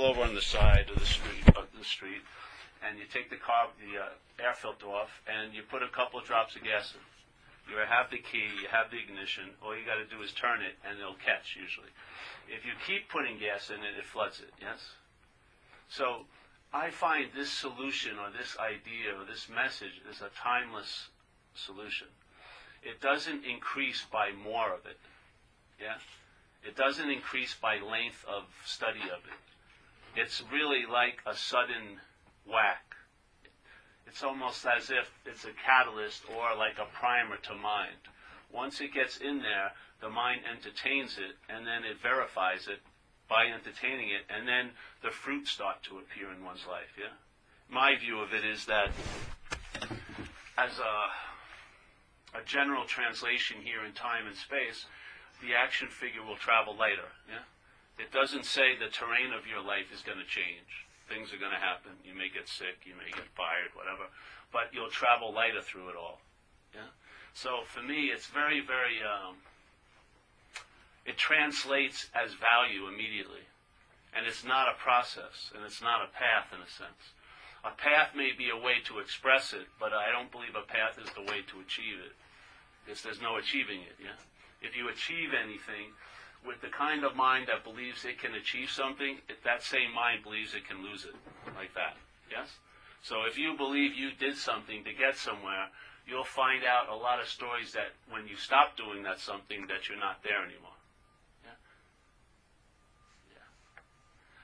pull over on the side of the street, of the street, and you take the car, the uh, air filter off, and you put a couple of drops of gas in. You have the key, you have the ignition. All you got to do is turn it, and it'll catch usually. If you keep putting gas in it, it floods it. Yes. So I find this solution or this idea or this message is a timeless solution. It doesn't increase by more of it. Yeah? It doesn't increase by length of study of it. It's really like a sudden whack. It's almost as if it's a catalyst or like a primer to mind. Once it gets in there, the mind entertains it and then it verifies it by entertaining it, and then the fruits start to appear in one's life. Yeah, my view of it is that as a a general translation here in time and space, the action figure will travel later. Yeah, it doesn't say the terrain of your life is going to change. Things are going to happen. You may get sick. You may get fired. Whatever. But you'll travel lighter through it all. Yeah. So for me, it's very, very um, it translates as value immediately. And it's not a process, and it's not a path in a sense. A path may be a way to express it, but I don't believe a path is the way to achieve it. Because there's no achieving it, yeah? If you achieve anything with the kind of mind that believes it can achieve something, that same mind believes it can lose it. Like that, yes? So if you believe you did something to get somewhere, you'll find out a lot of stories that when you stop doing that something, that you're not there anymore. Yeah? Yeah.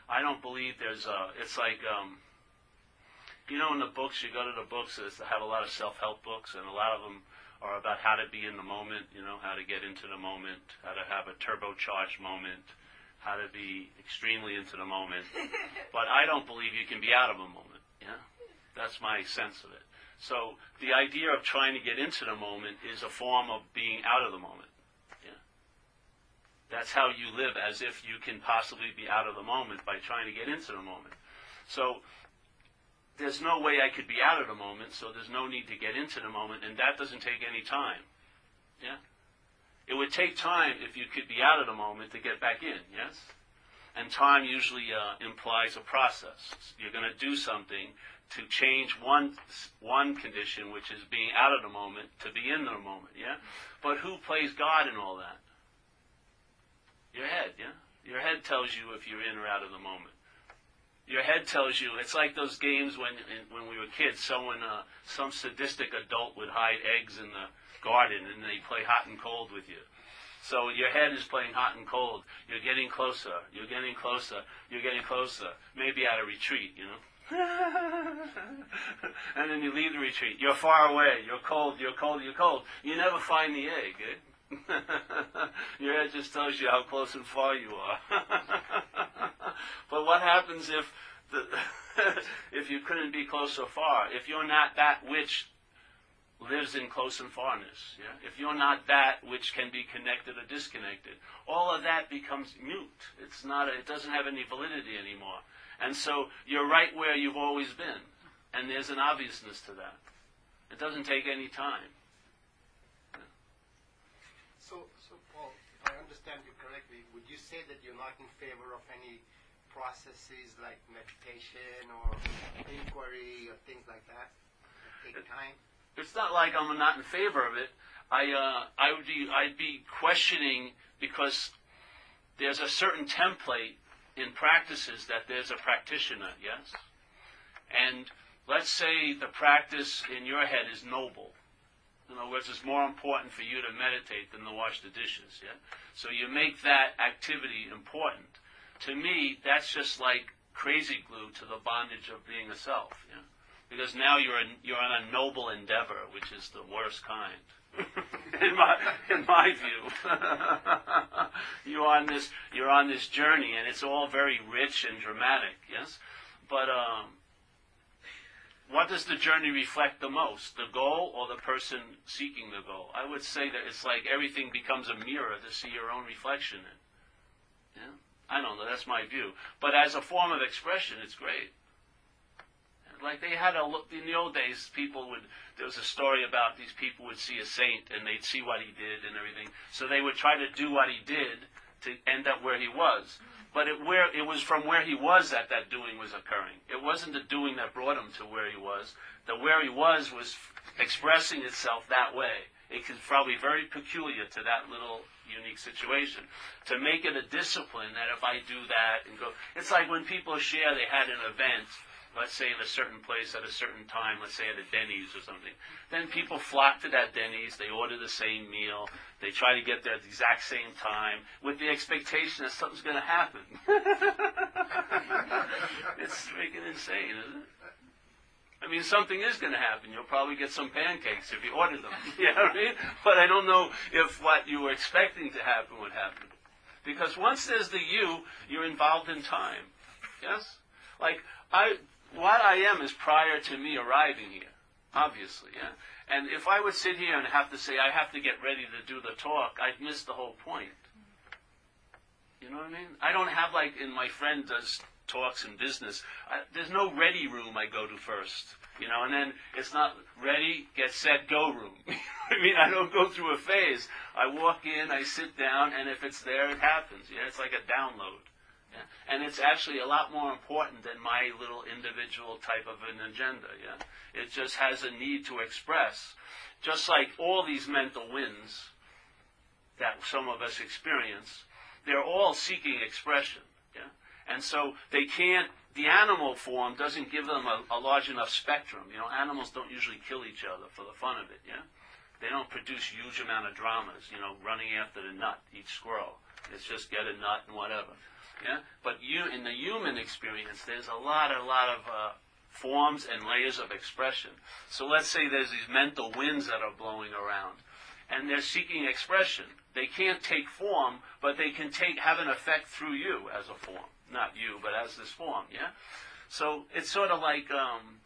I don't believe there's a. It's like, um, you know, in the books, you go to the books that have a lot of self-help books, and a lot of them are about how to be in the moment. You know, how to get into the moment, how to have a turbocharged moment, how to be extremely into the moment. but I don't believe you can be out of a moment. Yeah, that's my sense of it. So the idea of trying to get into the moment is a form of being out of the moment. Yeah? That's how you live, as if you can possibly be out of the moment by trying to get into the moment. So there's no way I could be out of the moment, so there's no need to get into the moment, and that doesn't take any time. Yeah? It would take time if you could be out of the moment to get back in, yes? And time usually uh, implies a process. You're going to do something to change one one condition, which is being out of the moment, to be in the moment, yeah? But who plays God in all that? Your head, yeah? Your head tells you if you're in or out of the moment. Your head tells you. It's like those games when when we were kids. Someone, uh, some sadistic adult would hide eggs in the garden, and they play hot and cold with you. So your head is playing hot and cold. You're getting closer. You're getting closer. You're getting closer. Maybe at a retreat, you know. and then you leave the retreat. You're far away. You're cold. You're cold. You're cold. You never find the egg. Eh? Your head just tells you how close and far you are. but what happens if the if you couldn't be close or far? If you're not that which lives in close and farness, yeah? if you're not that which can be connected or disconnected, all of that becomes mute. It's not. A, it doesn't have any validity anymore. And so you're right where you've always been, and there's an obviousness to that. It doesn't take any time. So, so Paul, if I understand you correctly, would you say that you're not in favor of any processes like meditation or inquiry or things like that that take time? It's not like I'm not in favor of it. I uh, I would be I'd be questioning because there's a certain template in practices that there's a practitioner, yes, and let's say the practice in your head is noble in other words, it's more important for you to meditate than to wash the dishes. Yeah. So you make that activity important. To me, that's just like crazy glue to the bondage of being a self. Yeah. Because now you're you're on a noble endeavor, which is the worst kind. in my in my view, you're on this you're on this journey, and it's all very rich and dramatic. Yes, but um, what does the journey reflect the most, the goal or the person seeking the goal? I would say that it's like everything becomes a mirror to see your own reflection in. I don't know, that's my view. But as a form of expression, it's great. Like they had a look in the old days, people would, there was a story about these people would see a saint and they'd see what he did and everything. So they would try to do what he did to end up where he was. but it where it was from where he was that that doing was occurring. It wasn't the doing that brought him to where he was. The where he was was expressing itself that way. It is probably very peculiar to that little unique situation. To make it a discipline that if I do that and go, it's like when people share they had an event let's say in a certain place at a certain time, let's say at a Denny's or something. Then people flock to that Denny's, they order the same meal, they try to get there at the exact same time with the expectation that something's going to happen. it's freaking insane, isn't it? I mean, something is going to happen. You'll probably get some pancakes if you order them. you know what I mean? But I don't know if what you were expecting to happen would happen. Because once there's the you, you're involved in time. Yes? Like, I, what I am is prior to me arriving here, obviously, yeah. And if I would sit here and have to say I have to get ready to do the talk, I'd miss the whole point. You know what I mean? I don't have like in my friend does talks in business. I, there's no ready room I go to first, you know, and then it's not ready, get set, go room. I mean, I don't go through a phase. I walk in, I sit down, and if it's there, it happens. Yeah, it's like a download. Yeah? And it's actually a lot more important than my little individual type of an agenda. Yeah? It just has a need to express. Just like all these mental winds that some of us experience, they're all seeking expression. Yeah? And so they can't, the animal form doesn't give them a, a large enough spectrum. You know, animals don't usually kill each other for the fun of it. Yeah? They don't produce huge amount of dramas, you know, running after the nut, each squirrel. It's just get a nut and whatever. Yeah? But you, in the human experience, there's a lot, a lot of uh, forms and layers of expression. So let's say there's these mental winds that are blowing around, and they're seeking expression. They can't take form, but they can take have an effect through you as a form, not you, but as this form. Yeah. So it's sort of like um,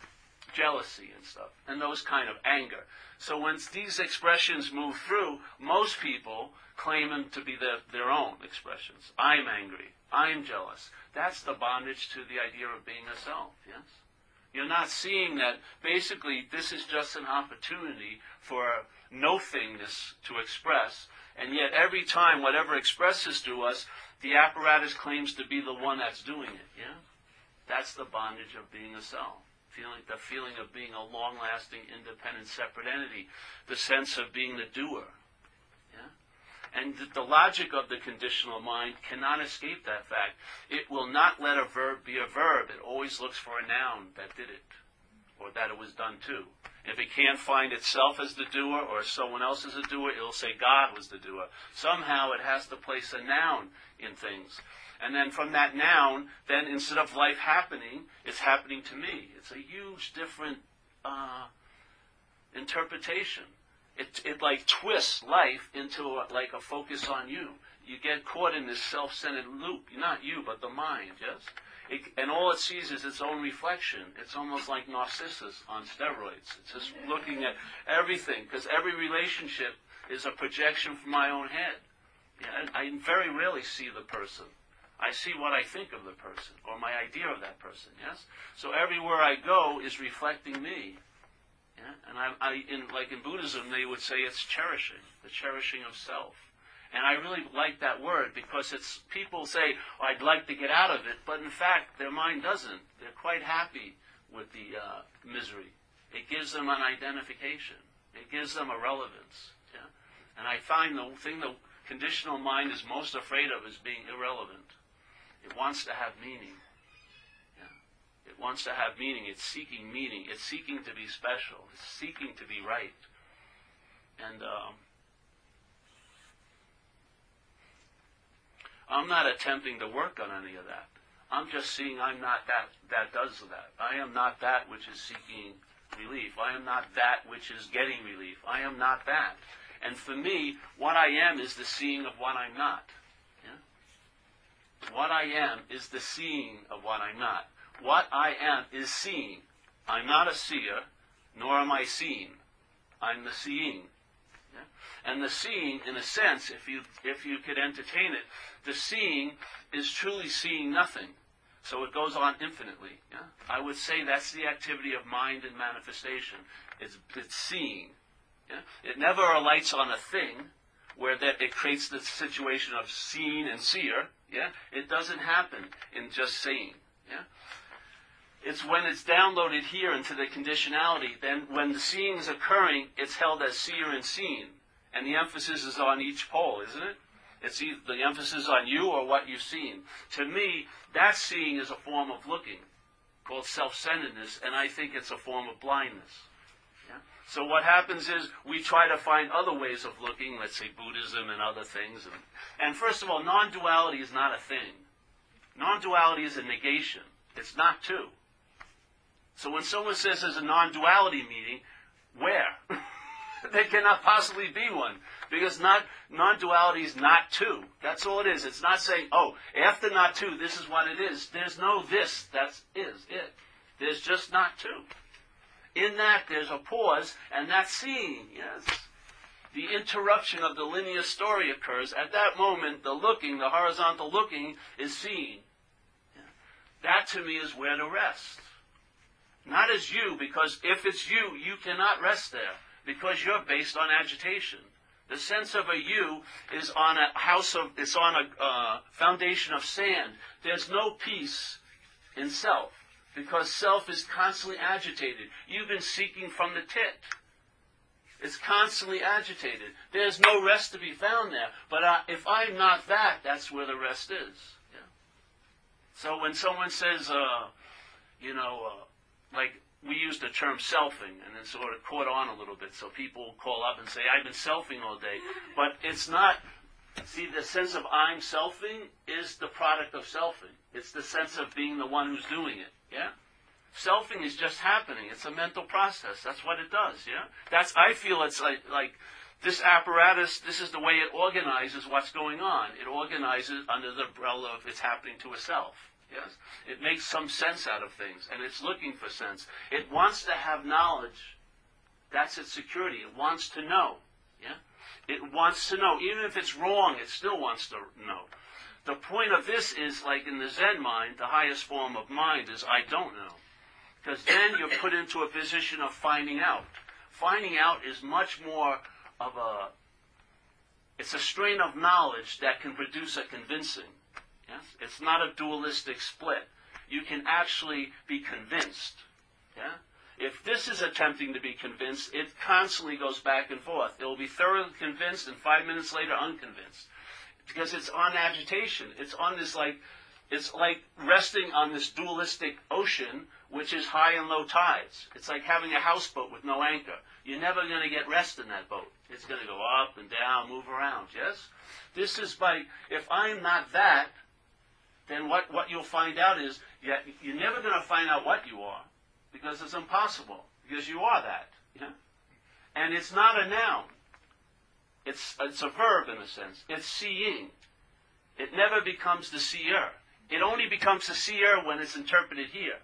jealousy and stuff, and those kind of anger. So once these expressions move through, most people claim them to be the, their own expressions. I'm angry. I'm jealous. That's the bondage to the idea of being a self, yes? You're not seeing that basically this is just an opportunity for no thingness to express, and yet every time whatever expresses to us, the apparatus claims to be the one that's doing it, yeah? That's the bondage of being a self. Feeling, the feeling of being a long-lasting, independent, separate entity, the sense of being the doer, Yeah? and the logic of the conditional mind cannot escape that fact. It will not let a verb be a verb. It always looks for a noun that did it, or that it was done to. If it can't find itself as the doer or someone else as a doer, it'll say God was the doer. Somehow it has to place a noun in things. And then from that noun, then instead of life happening, it's happening to me. It's a huge different uh, interpretation it, it like twists life into a, like a focus on you. You get caught in this self-centered loop. Not you, but the mind, yes? It, and all it sees is its own reflection. It's almost like Narcissus on steroids. It's just looking at everything, because every relationship is a projection from my own head. Yeah, I very rarely see the person. I see what I think of the person, or my idea of that person, yes? So everywhere I go is reflecting me. Yeah? And I, I, in, like in Buddhism, they would say it's cherishing, the cherishing of self. And I really like that word because it's people say, oh, I'd like to get out of it, but in fact, their mind doesn't. They're quite happy with the uh, misery. It gives them an identification. It gives them a relevance. Yeah? And I find the thing the conditional mind is most afraid of is being irrelevant. It wants to have meaning Yeah? It wants to have meaning. It's seeking meaning. It's seeking to be special. It's seeking to be right. And um, I'm not attempting to work on any of that. I'm just seeing I'm not that that does that. I am not that which is seeking relief. I am not that which is getting relief. I am not that. And for me, what I am is the seeing of what I'm not. Yeah? What I am is the seeing of what I'm not what I am is seeing. I'm not a seer, nor am I seen. I'm the seeing. And the seeing, in a sense, if you if you could entertain it, the seeing is truly seeing nothing. So it goes on infinitely. Yeah? I would say that's the activity of mind and manifestation. It's, it's seeing. Yeah? It never alights on a thing. where that it creates the situation of seeing and seer. Yeah, it doesn't happen in just seeing. Yeah, it's when it's downloaded here into the conditionality. Then when the seeing is occurring, it's held as seer and seen, and the emphasis is on each pole, isn't it? It's either the emphasis on you or what you've seen. To me, that seeing is a form of looking, called self-centeredness, and I think it's a form of blindness. Yeah? So what happens is we try to find other ways of looking, let's say Buddhism and other things. And, and first of all, non-duality is not a thing. Non-duality is a negation. It's not two. So when someone says there's a non-duality meeting, where? there cannot possibly be one. Because not, non-duality is not two. That's all it is. It's not saying, oh, after not two, this is what it is. There's no this. That is it. There's just not two. In that, there's a pause, and that seeing, yes. The interruption of the linear story occurs. At that moment, the looking, the horizontal looking, is seeing. That to me is where to rest. Not as you, because if it's you, you cannot rest there, because you're based on agitation. The sense of a you is on a house of, it's on a uh, foundation of sand. There's no peace in self because self is constantly agitated. You've been seeking from the tit. It's constantly agitated. There's no rest to be found there. But uh, if I'm not that, that's where the rest is. Yeah. So when someone says, uh, you know, uh, like we use the term selfing and it sort of caught on a little bit. So people call up and say, I've been selfing all day. But it's not, see, the sense of I'm selfing is the product of selfing. It's the sense of being the one who's doing it. Yeah? Selfing is just happening. It's a mental process. That's what it does. Yeah? That's, I feel it's like, like, this apparatus, this is the way it organizes what's going on. It organizes under the umbrella of it's happening to a self. Yes? It makes some sense out of things, and it's looking for sense. It wants to have knowledge. That's its security. It wants to know. Yeah? It wants to know. Even if it's wrong, it still wants to know. The point of this is like in the Zen mind, the highest form of mind is I don't know. Because then you're put into a position of finding out. Finding out is much more of a, it's a strain of knowledge that can produce a convincing. Yes? It's not a dualistic split. You can actually be convinced. Yeah? If this is attempting to be convinced, it constantly goes back and forth. It will be thoroughly convinced and five minutes later unconvinced. Because it's on agitation. It's on this like, it's like resting on this dualistic ocean, which is high and low tides. It's like having a houseboat with no anchor. You're never going to get rest in that boat. It's going to go up and down, move around, yes? This is by, if I'm not that, then what, what you'll find out is yeah, you're never going to find out what you are because it's impossible because you are that. Yeah? And it's not a noun. It's, it's a verb in a sense. It's seeing. It never becomes the seer. It only becomes the seer when it's interpreted here.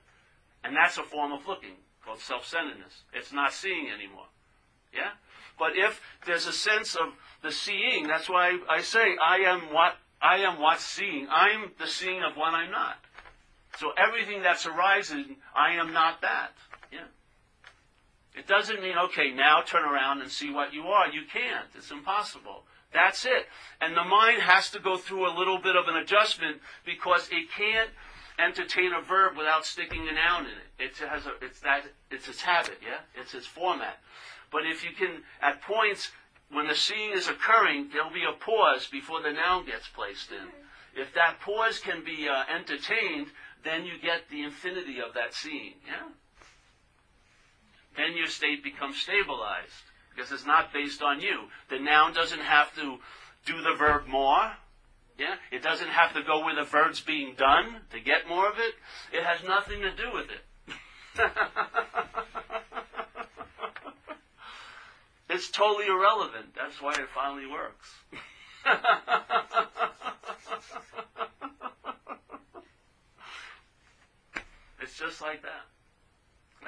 And that's a form of looking called self-centeredness. It's not seeing anymore. Yeah? But if there's a sense of the seeing, that's why I say I am what I am what's seeing. I'm the seeing of what I'm not. So everything that's arising, I am not that. Yeah. It doesn't mean, okay, now turn around and see what you are. You can't. It's impossible. That's it. And the mind has to go through a little bit of an adjustment because it can't entertain a verb without sticking a noun in it. It has a, it's that, it's its habit, yeah? It's its format. But if you can, at points, when the seeing is occurring, there'll be a pause before the noun gets placed in. If that pause can be uh, entertained, then you get the infinity of that seeing. Yeah? Then your state becomes stabilized because it's not based on you. The noun doesn't have to do the verb more. Yeah? It doesn't have to go where the verb's being done to get more of it. It has nothing to do with it. It's totally irrelevant. That's why it finally works. it's just like that.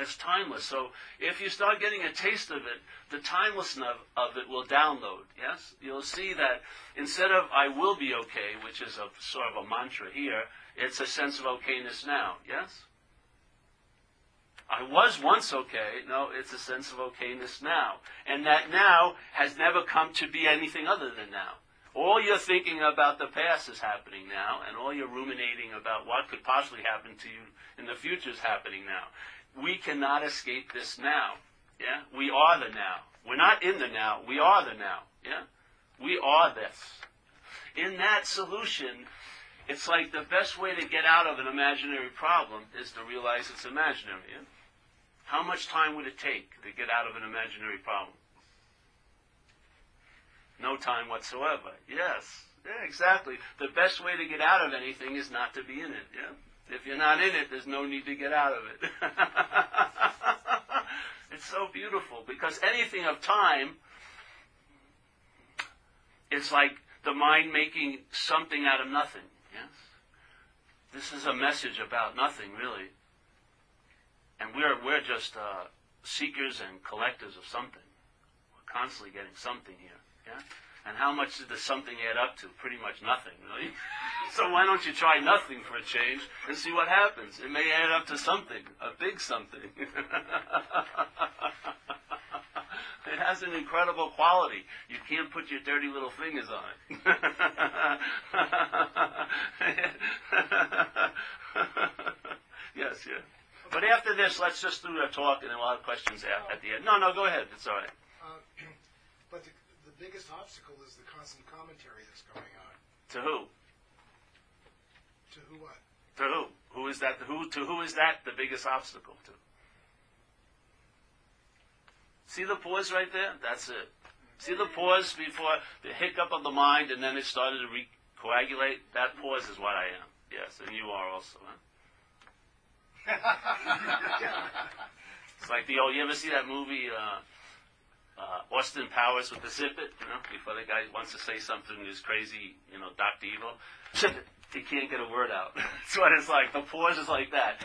It's timeless. So if you start getting a taste of it, the timelessness of, it will download. Yes? You'll see that instead of I will be okay, which is a sort of a mantra here, it's a sense of okayness now. Yes? I was once okay. No, it's a sense of okayness now. And that now has never come to be anything other than now. All you're thinking about the past is happening now, and all you're ruminating about what could possibly happen to you in the future is happening now. We cannot escape this now. Yeah? We are the now. We're not in the now, we are the now. Yeah? We are this. In that solution, it's like the best way to get out of an imaginary problem is to realize it's imaginary. Yeah? How much time would it take to get out of an imaginary problem? No time whatsoever. Yes. Yeah, exactly. The best way to get out of anything is not to be in it. Yeah. If you're not in it, there's no need to get out of it. it's so beautiful because anything of time, is like the mind making something out of nothing. Yes. This is a message about nothing, really. And we're, we're just uh, seekers and collectors of something. We're constantly getting something here. Yeah? And how much does something add up to? Pretty much nothing, really. so why don't you try nothing for a change and see what happens? It may add up to something, a big something. it has an incredible quality. You can't put your dirty little fingers on it. yes, yeah. But after this, let's just do a talk and then we'll have questions at, at the end. No, no, go ahead. It's all right. Uh, but the, the biggest obstacle is the constant commentary that's going on. To who? To who what? To who? Who is that? Who to who is that the biggest obstacle to? See the pause right there? That's it. See the pause before the hiccup of the mind, and then it started to recoagulate. That pause is what I am. Yes, and you are also. Huh? it's like the old. You ever see that movie? Uh, uh, Austin Powers with the zip it, you know, before the guy wants to say something who's crazy, you know, Dr. Evil. Zip it. He can't get a word out. That's what it's like. The pause is like that.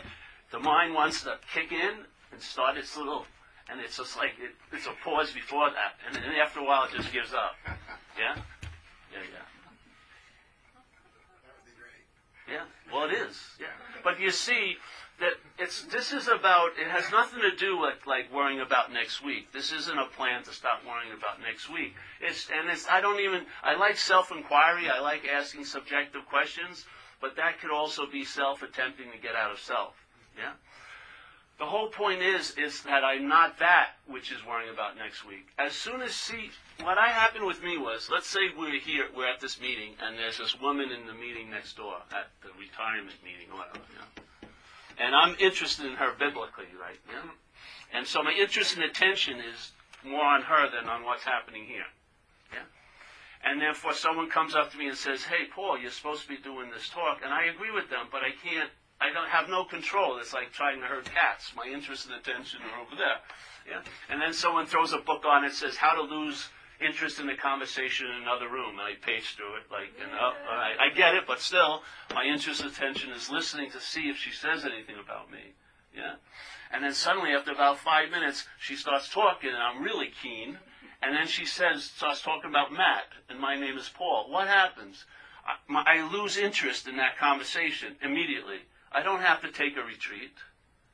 The mind wants to kick in and start its little, and it's just like, it, it's a pause before that. And then after a while it just gives up. Yeah? Yeah, yeah. That would be great. Yeah. Well, it is. Yeah. But you see that it's this is about it has nothing to do with like worrying about next week. This isn't a plan to stop worrying about next week. It's and it's I don't even I like self-inquiry. I like asking subjective questions, but that could also be self attempting to get out of self. Yeah. The whole point is is that I'm not that which is worrying about next week. As soon as see what I happened with me was, let's say we're here, we're at this meeting, and there's this woman in the meeting next door at the retirement meeting or whatever. You know? And I'm interested in her biblically, right? Yeah? And so my interest and attention is more on her than on what's happening here. Yeah? And therefore someone comes up to me and says, Hey Paul, you're supposed to be doing this talk and I agree with them, but I can't I don't have no control. It's like trying to herd cats. My interest and attention are over there. Yeah. And then someone throws a book on it says how to lose interest in the conversation in another room, and I page through it like, and oh, all right, I get it, but still, my interest and attention is listening to see if she says anything about me. Yeah. And then suddenly, after about five minutes, she starts talking, and I'm really keen. And then she says, starts talking about Matt, and my name is Paul. What happens? I, my, I lose interest in that conversation immediately. I don't have to take a retreat.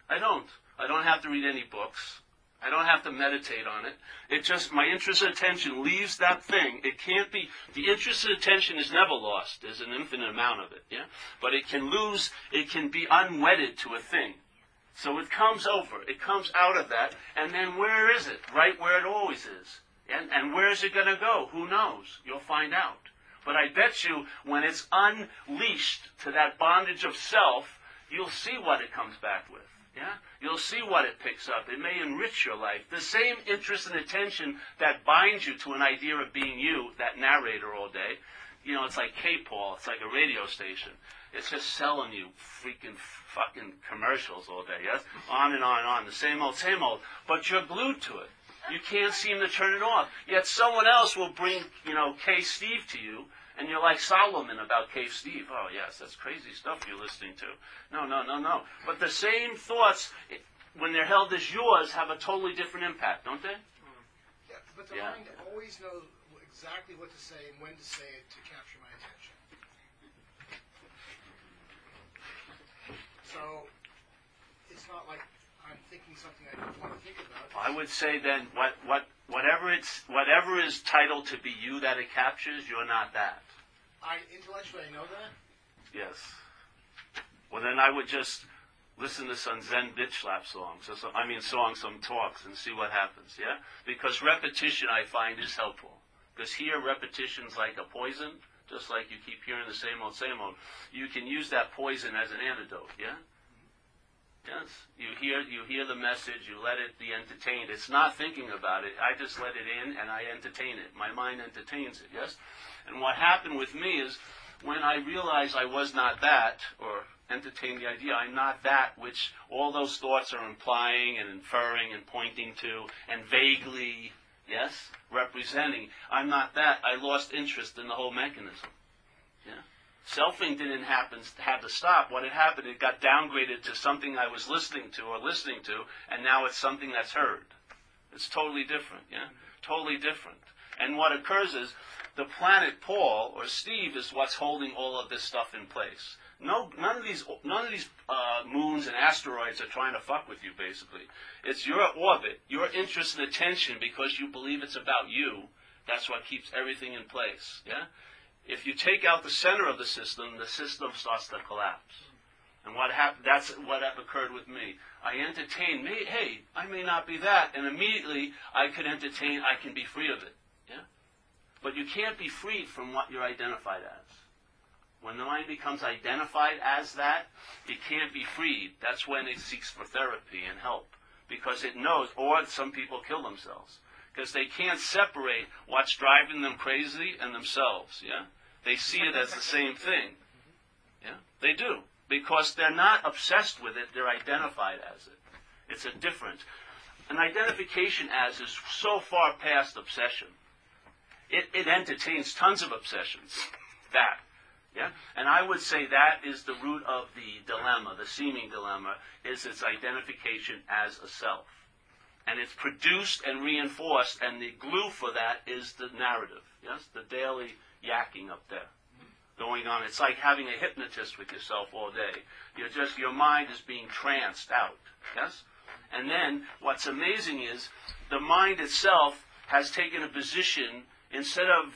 I don't. I don't have to read any books. I don't have to meditate on it. It just, my interest and attention leaves that thing. It can't be, the interest and attention is never lost. There's an infinite amount of it, yeah? But it can lose, it can be unwedded to a thing. So it comes over, it comes out of that, and then where is it? Right where it always is. And, and where is it going to go? Who knows? You'll find out. But I bet you when it's unleashed to that bondage of self, you'll see what it comes back with. Yeah? You'll see what it picks up. It may enrich your life. The same interest and attention that binds you to an idea of being you, that narrator all day, you know, it's like K-Paul. It's like a radio station. It's just selling you freaking fucking commercials all day, yes? On and on and on. The same old, same old. But you're glued to it. You can't seem to turn it off. Yet someone else will bring, you know, K. Steve to you, and you're like Solomon about K. Steve. Oh, yes, that's crazy stuff you're listening to. No, no, no, no. But the same thoughts, when they're held as yours, have a totally different impact, don't they? Hmm. Yeah, but the Yeah. mind always knows exactly what to say and when to say it to capture my attention. So it's not like I I'm thinking something I don't want to think about. I would say then, what, what, whatever it's, whatever is titled to be you that it captures, you're not that. I intellectually I know that. Yes. Well, then I would just listen to some Zen bitch slap songs, or some, I mean songs, some talks, and see what happens. Yeah, because repetition I find is helpful. Because here repetition's like a poison, just like you keep hearing the same old, same old. You can use that poison as an antidote. Yeah. Yes, you hear you hear the message, you let it be entertained. It's not thinking about it. I just let it in and I entertain it. My mind entertains it. Yes, and what happened with me is when I realized I was not that, or entertained the idea I'm not that which all those thoughts are implying and inferring and pointing to and vaguely, yes, representing. I'm not that. I lost interest in the whole mechanism. Yeah. Selfing didn't happen had to stop. What had happened, it got downgraded to something I was listening to or listening to, and now it's something that's heard. It's totally different, yeah? Totally different. And what occurs is the planet Paul or Steve is what's holding all of this stuff in place. No, none of these, none of these uh, moons and asteroids are trying to fuck with you. Basically, it's your orbit, your interest and attention because you believe it's about you. That's what keeps everything in place. Yeah. If you take out the center of the system, the system starts to collapse. And what happened? That's what occurred with me. I entertain me. Hey, I may not be that, and immediately I could entertain. I can be free of it. But you can't be freed from what you're identified as. When the mind becomes identified as that, it can't be freed. That's when it seeks for therapy and help. Because it knows, or some people kill themselves. Because they can't separate what's driving them crazy and themselves, yeah? They see it as the same thing. Yeah? They do. Because they're not obsessed with it, they're identified as it. It's a difference. An identification as is so far past obsession. It, it entertains tons of obsessions. That. Yeah? And I would say that is the root of the dilemma, the seeming dilemma, is its identification as a self. And it's produced and reinforced, and the glue for that is the narrative. Yes? The daily yakking up there. Going on. It's like having a hypnotist with yourself all day. You're just your mind is being tranced out. Yes? And then what's amazing is the mind itself has taken a position instead of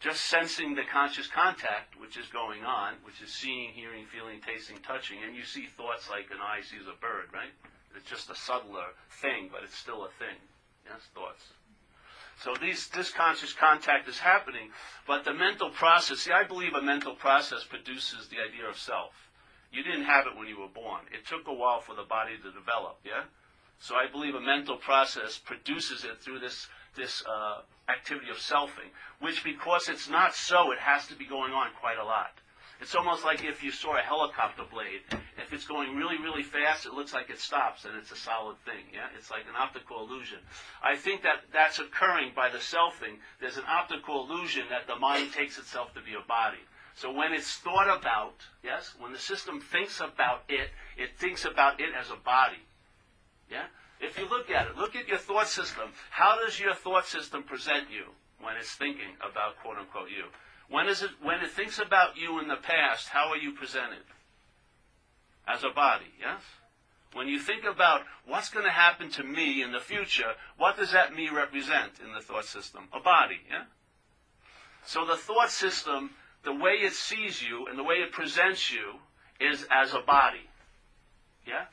just sensing the conscious contact which is going on, which is seeing, hearing, feeling, tasting, touching, and you see thoughts like an eye sees a bird, right? It's just a subtler thing, but it's still a thing. Yes, thoughts. So these, this conscious contact is happening, but the mental process, see, I believe a mental process produces the idea of self. You didn't have it when you were born. It took a while for the body to develop, yeah? So I believe a mental process produces it through this this uh, activity of selfing, which because it's not so, it has to be going on quite a lot. It's almost like if you saw a helicopter blade. If it's going really, really fast, it looks like it stops and it's a solid thing. Yeah, it's like an optical illusion. I think that that's occurring by the selfing. There's an optical illusion that the mind takes itself to be a body. So when it's thought about, yes, when the system thinks about it, it thinks about it as a body. Yeah? If you look at it, look at your thought system. How does your thought system present you when it's thinking about quote unquote you? When is it when it thinks about you in the past, how are you presented? As a body, yes? When you think about what's going to happen to me in the future, what does that me represent in the thought system? A body, yeah? So the thought system, the way it sees you and the way it presents you is as a body. Yeah?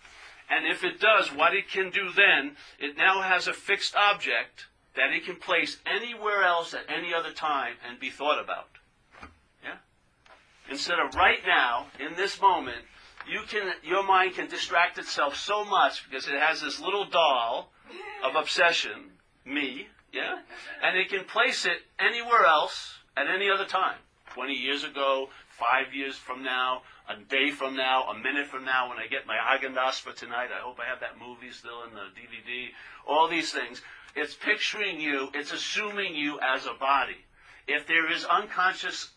And if it does, what it can do then, it now has a fixed object that it can place anywhere else at any other time and be thought about. Yeah? Instead of right now, in this moment, you can, your mind can distract itself so much because it has this little doll of obsession, me, yeah? And it can place it anywhere else at any other time. 20 years ago, five years from now, a day from now, a minute from now, when I get my Haagen-Dazs for tonight, I hope I have that movie still in the DVD. All these things. It's picturing you, it's assuming you as a body. If there is unconscious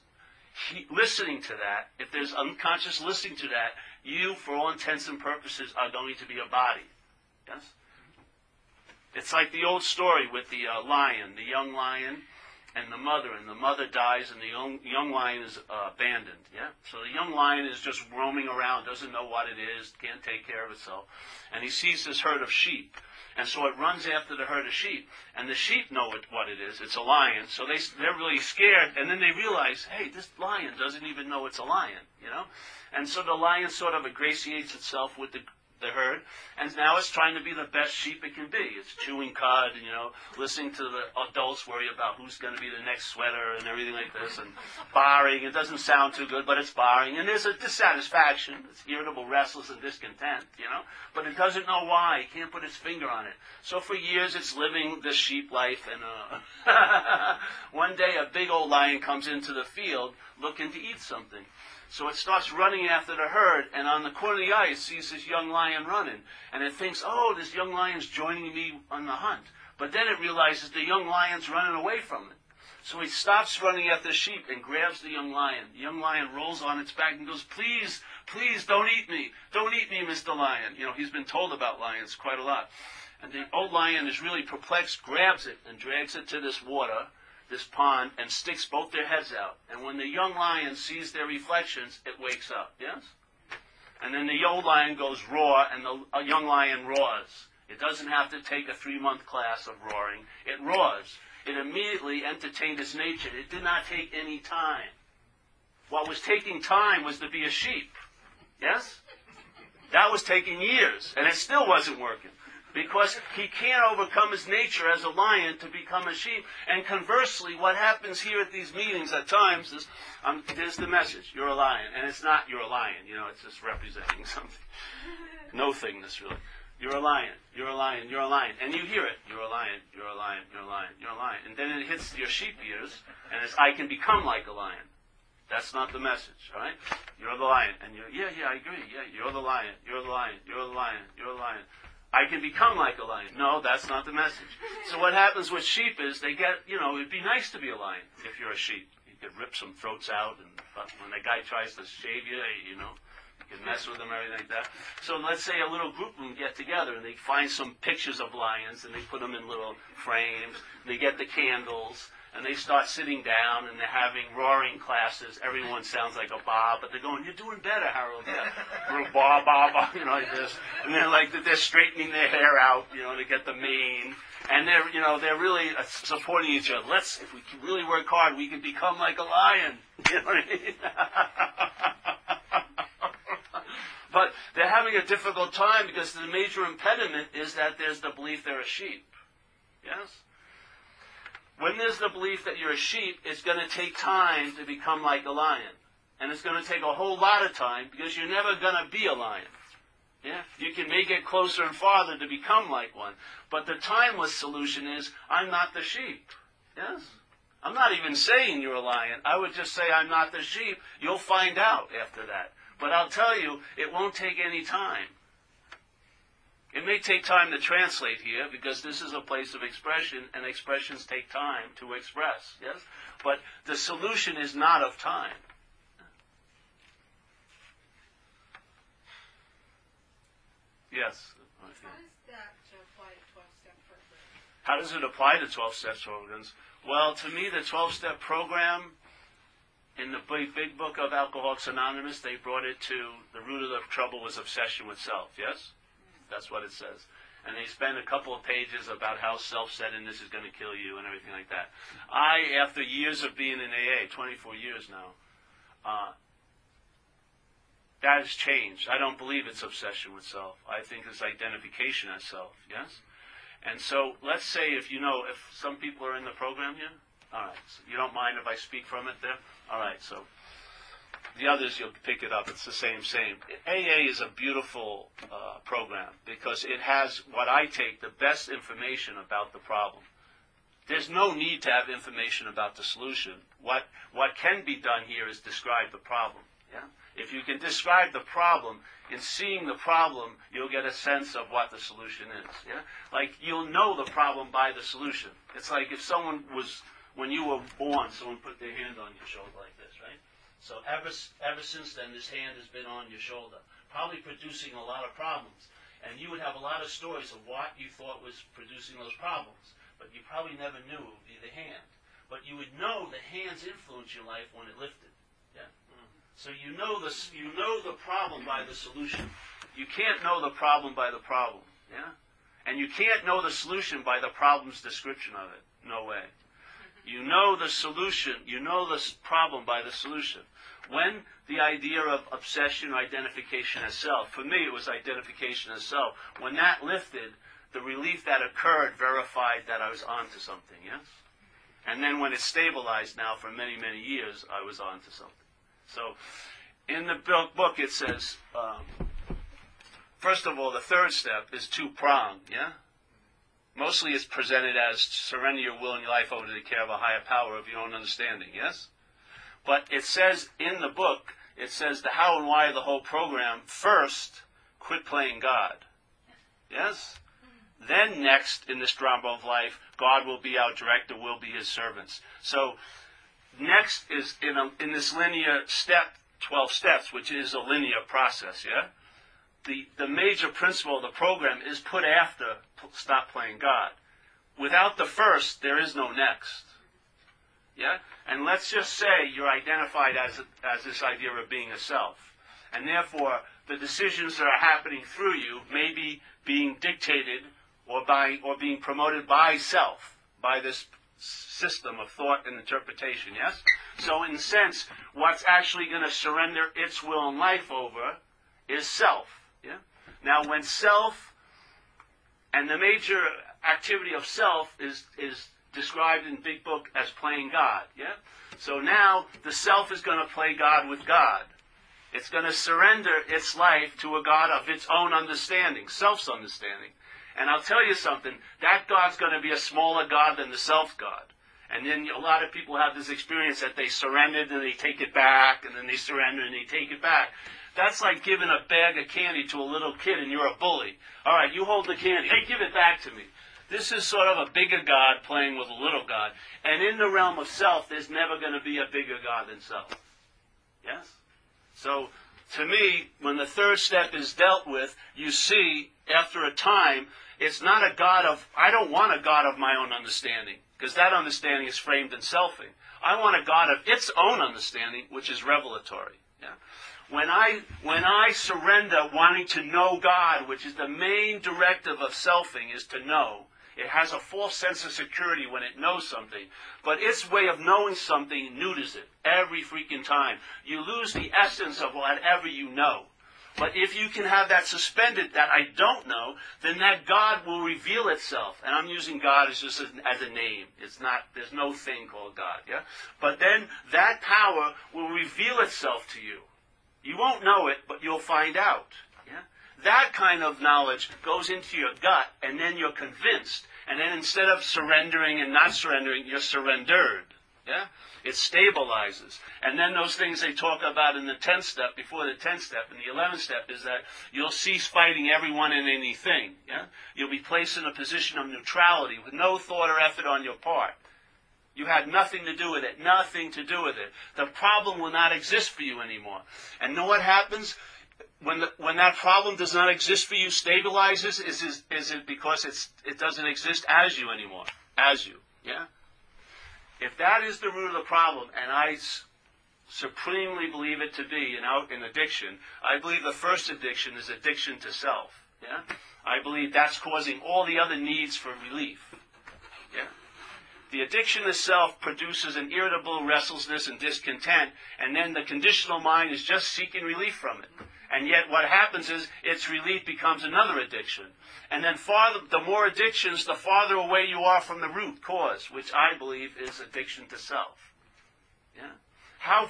listening to that, if there's unconscious listening to that, you, for all intents and purposes, are going to be a body. Yes? It's like the old story with the uh, lion, the young lion, and the mother, and the mother dies, and the young, young lion is uh, abandoned. Yeah. So the young lion is just roaming around, doesn't know what it is, can't take care of itself, and he sees this herd of sheep. And so it runs after the herd of sheep, and the sheep know what, what it is. It's a lion, so they they're really scared. And then they realize, hey, this lion doesn't even know it's a lion, you know. And so the lion sort of ingratiates itself with the the herd, and now it's trying to be the best sheep it can be. It's chewing cud, you know, listening to the adults worry about who's going to be the next sweater and everything like this, and barring. It doesn't sound too good, but it's barring, and there's a dissatisfaction. It's irritable, restless, and discontent, you know, but it doesn't know why. It can't put its finger on it. So for years, it's living this sheep life, and uh, one day a big old lion comes into the field looking to eat something. So it starts running after the herd, and on the corner of the eye, it sees this young lion running. And it thinks, oh, this young lion's joining me on the hunt. But then it realizes the young lion's running away from it. So he stops running after the sheep and grabs the young lion. The young lion rolls on its back and goes, please, please, don't eat me. Don't eat me, Mr. Lion. You know, he's been told about lions quite a lot. And the old lion is really perplexed, grabs it and drags it to this water this pond and sticks both their heads out. And when the young lion sees their reflections, it wakes up. Yes? And then the old lion goes roar, and the young lion roars. It doesn't have to take a three month class of roaring. It roars. It immediately entertained its nature. It did not take any time. What was taking time was to be a sheep. Yes? That was taking years, and it still wasn't working because he can't overcome his nature as a lion to become a sheep. And conversely, what happens here at these meetings at times is, um, there's the message, you're a lion. And it's not you're a lion, you know, it's just representing something. No thingness, really. You're a lion, you're a lion, you're a lion. And you hear it, you're a lion, you're a lion, you're a lion, you're a lion. And then it hits your sheep ears, and it's, I can become like a lion. That's not the message, all right? You're the lion, and you're, yeah, yeah, I agree, yeah, you're the lion, you're the lion, you're the lion, you're the lion. I can become like a lion. No, that's not the message. So what happens with sheep is they get, you know, it'd be nice to be a lion if you're a sheep. You could rip some throats out, and when a guy tries to shave you, you know, you can mess with them, everything like that. So let's say a little group of them get together and they find some pictures of lions and they put them in little frames. They get the candles and they start sitting down and they're having roaring classes. Everyone sounds like a Bob, but they're going, "You're doing better, Harold." Yeah, Bob, Bob, Bob, you know, like this. And they're like they're straightening their hair out, you know, to get the mane. And they're, you know, they're really uh, supporting each other. Let's, if we can really work hard, we can become like a lion. You know what I mean? but they're having a difficult time because the major impediment is that there's the belief they're a sheep. Yes? When there's the belief that you're a sheep, it's going to take time to become like a lion. And it's going to take a whole lot of time because you're never going to be a lion. Yeah? You can make it closer and farther to become like one. But the timeless solution is, I'm not the sheep. Yes? I'm not even saying you're a lion. I would just say I'm not the sheep. You'll find out after that. But I'll tell you, it won't take any time. It may take time to translate here because this is a place of expression and expressions take time to express, yes? But the solution is not of time. Yes. How does that apply to 12 step programs? How does it apply to 12 step programs? Well, to me, the 12 step program in the big, big book of Alcoholics Anonymous, they brought it to the root of the trouble was obsession with self, yes? That's what it says. And they spend a couple of pages about how self-centeredness is going to kill you and everything like that. I, after years of being in AA, 24 years now, uh, that has changed. I don't believe it's obsession with self. I think it's identification as self, yes? And so let's say if you know, if some people are in the program here, all right, so you don't mind if I speak from it there? All right, so the others you'll pick it up. It's the same, same. AA is a beautiful uh, program because it has what I take the best information about the problem. There's no need to have information about the solution. What what can be done here is describe the problem. Yeah. If you can describe the problem, in seeing the problem, you'll get a sense of what the solution is. Yeah. Like you'll know the problem by the solution. It's like if someone was when you were born, someone put their hand on your shoulder like this, right? So ever, ever since then, this hand has been on your shoulder, probably producing a lot of problems. And you would have a lot of stories of what you thought was producing those problems, but you probably never knew it would be the hand. but you would know the hands influence your life when it lifted. Yeah. So you know the you know the problem by the solution. You can't know the problem by the problem. Yeah. And you can't know the solution by the problem's description of it. No way. You know the solution, you know the problem by the solution. When the idea of obsession or identification as self, for me it was identification as self, when that lifted, the relief that occurred verified that I was onto something, yes? And then when it stabilized now for many, many years, I was onto something. So in the book it says, um, first of all, the third step is two pronged, yeah? Mostly it's presented as surrender your will and your life over to the care of a higher power of your own understanding, yes? But it says in the book, it says the how and why of the whole program. First, quit playing God. Yes? Then next, in this drama of life, God will be our director, we'll be his servants. So, next is in, a, in this linear step, 12 steps, which is a linear process, yeah? The, the major principle of the program is put after stop playing God. Without the first, there is no next. Yeah? And let's just say you're identified as, as this idea of being a self. And therefore, the decisions that are happening through you may be being dictated or by or being promoted by self, by this system of thought and interpretation, yes? So in a sense, what's actually going to surrender its will and life over is self. Yeah? Now when self and the major activity of self is is described in Big Book as playing God. Yeah? So now the self is going to play God with God. It's going to surrender its life to a God of its own understanding, self's understanding. And I'll tell you something, that God's going to be a smaller God than the self God. And then a lot of people have this experience that they surrendered and they take it back, and then they surrender and they take it back. That's like giving a bag of candy to a little kid and you're a bully. All right, you hold the candy. Hey, give it back to me. This is sort of a bigger God playing with a little God. And in the realm of self, there's never going to be a bigger God than self. Yes? So, to me, when the third step is dealt with, you see, after a time, it's not a God of, I don't want a God of my own understanding, because that understanding is framed in selfing. I want a God of its own understanding, which is revelatory. Yeah? When I, when I surrender wanting to know God, which is the main directive of selfing, is to know, it has a false sense of security when it knows something, but its way of knowing something neuters it every freaking time. You lose the essence of whatever you know. But if you can have that suspended that I don't know, then that God will reveal itself. And I'm using God as just as, as a name. It's not, there's no thing called God, yeah? But then that power will reveal itself to you. You won't know it, but you'll find out. Yeah? That kind of knowledge goes into your gut, and then you're convinced. And then instead of surrendering and not surrendering, you're surrendered. Yeah? It stabilizes. And then those things they talk about in the 10th step, before the 10th step, and the 11th step is that you'll cease fighting everyone and anything. Yeah? You'll be placed in a position of neutrality with no thought or effort on your part. You had nothing to do with it. Nothing to do with it. The problem will not exist for you anymore. And know what happens? When, the, when that problem does not exist for you, stabilizes, is, is, is it because it's, it doesn't exist as you anymore? As you. Yeah? If that is the root of the problem, and I supremely believe it to be in, in addiction, I believe the first addiction is addiction to self. Yeah? I believe that's causing all the other needs for relief. Yeah? The addiction to self produces an irritable restlessness and discontent, and then the conditional mind is just seeking relief from it. And yet what happens is its relief becomes another addiction. And then farther, the more addictions, the farther away you are from the root cause, which I believe is addiction to self. Yeah? How,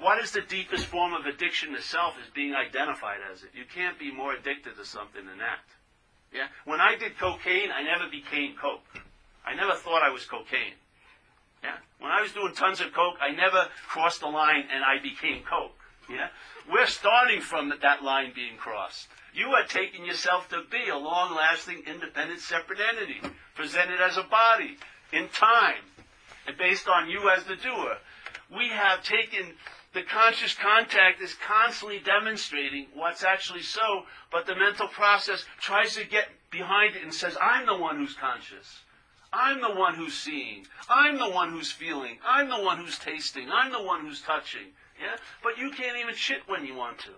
what is the deepest form of addiction to self is being identified as it. You can't be more addicted to something than that. Yeah? When I did cocaine, I never became coke. I never thought I was cocaine. Yeah? When I was doing tons of coke, I never crossed the line and I became coke. Yeah? We're starting from that line being crossed. You are taking yourself to be a long-lasting, independent, separate entity, presented as a body, in time, and based on you as the doer. We have taken the conscious contact is constantly demonstrating what's actually so, but the mental process tries to get behind it and says, I'm the one who's conscious. I'm the one who's seeing. I'm the one who's feeling. I'm the one who's tasting. I'm the one who's touching. Yeah? But you can't even shit when you want to.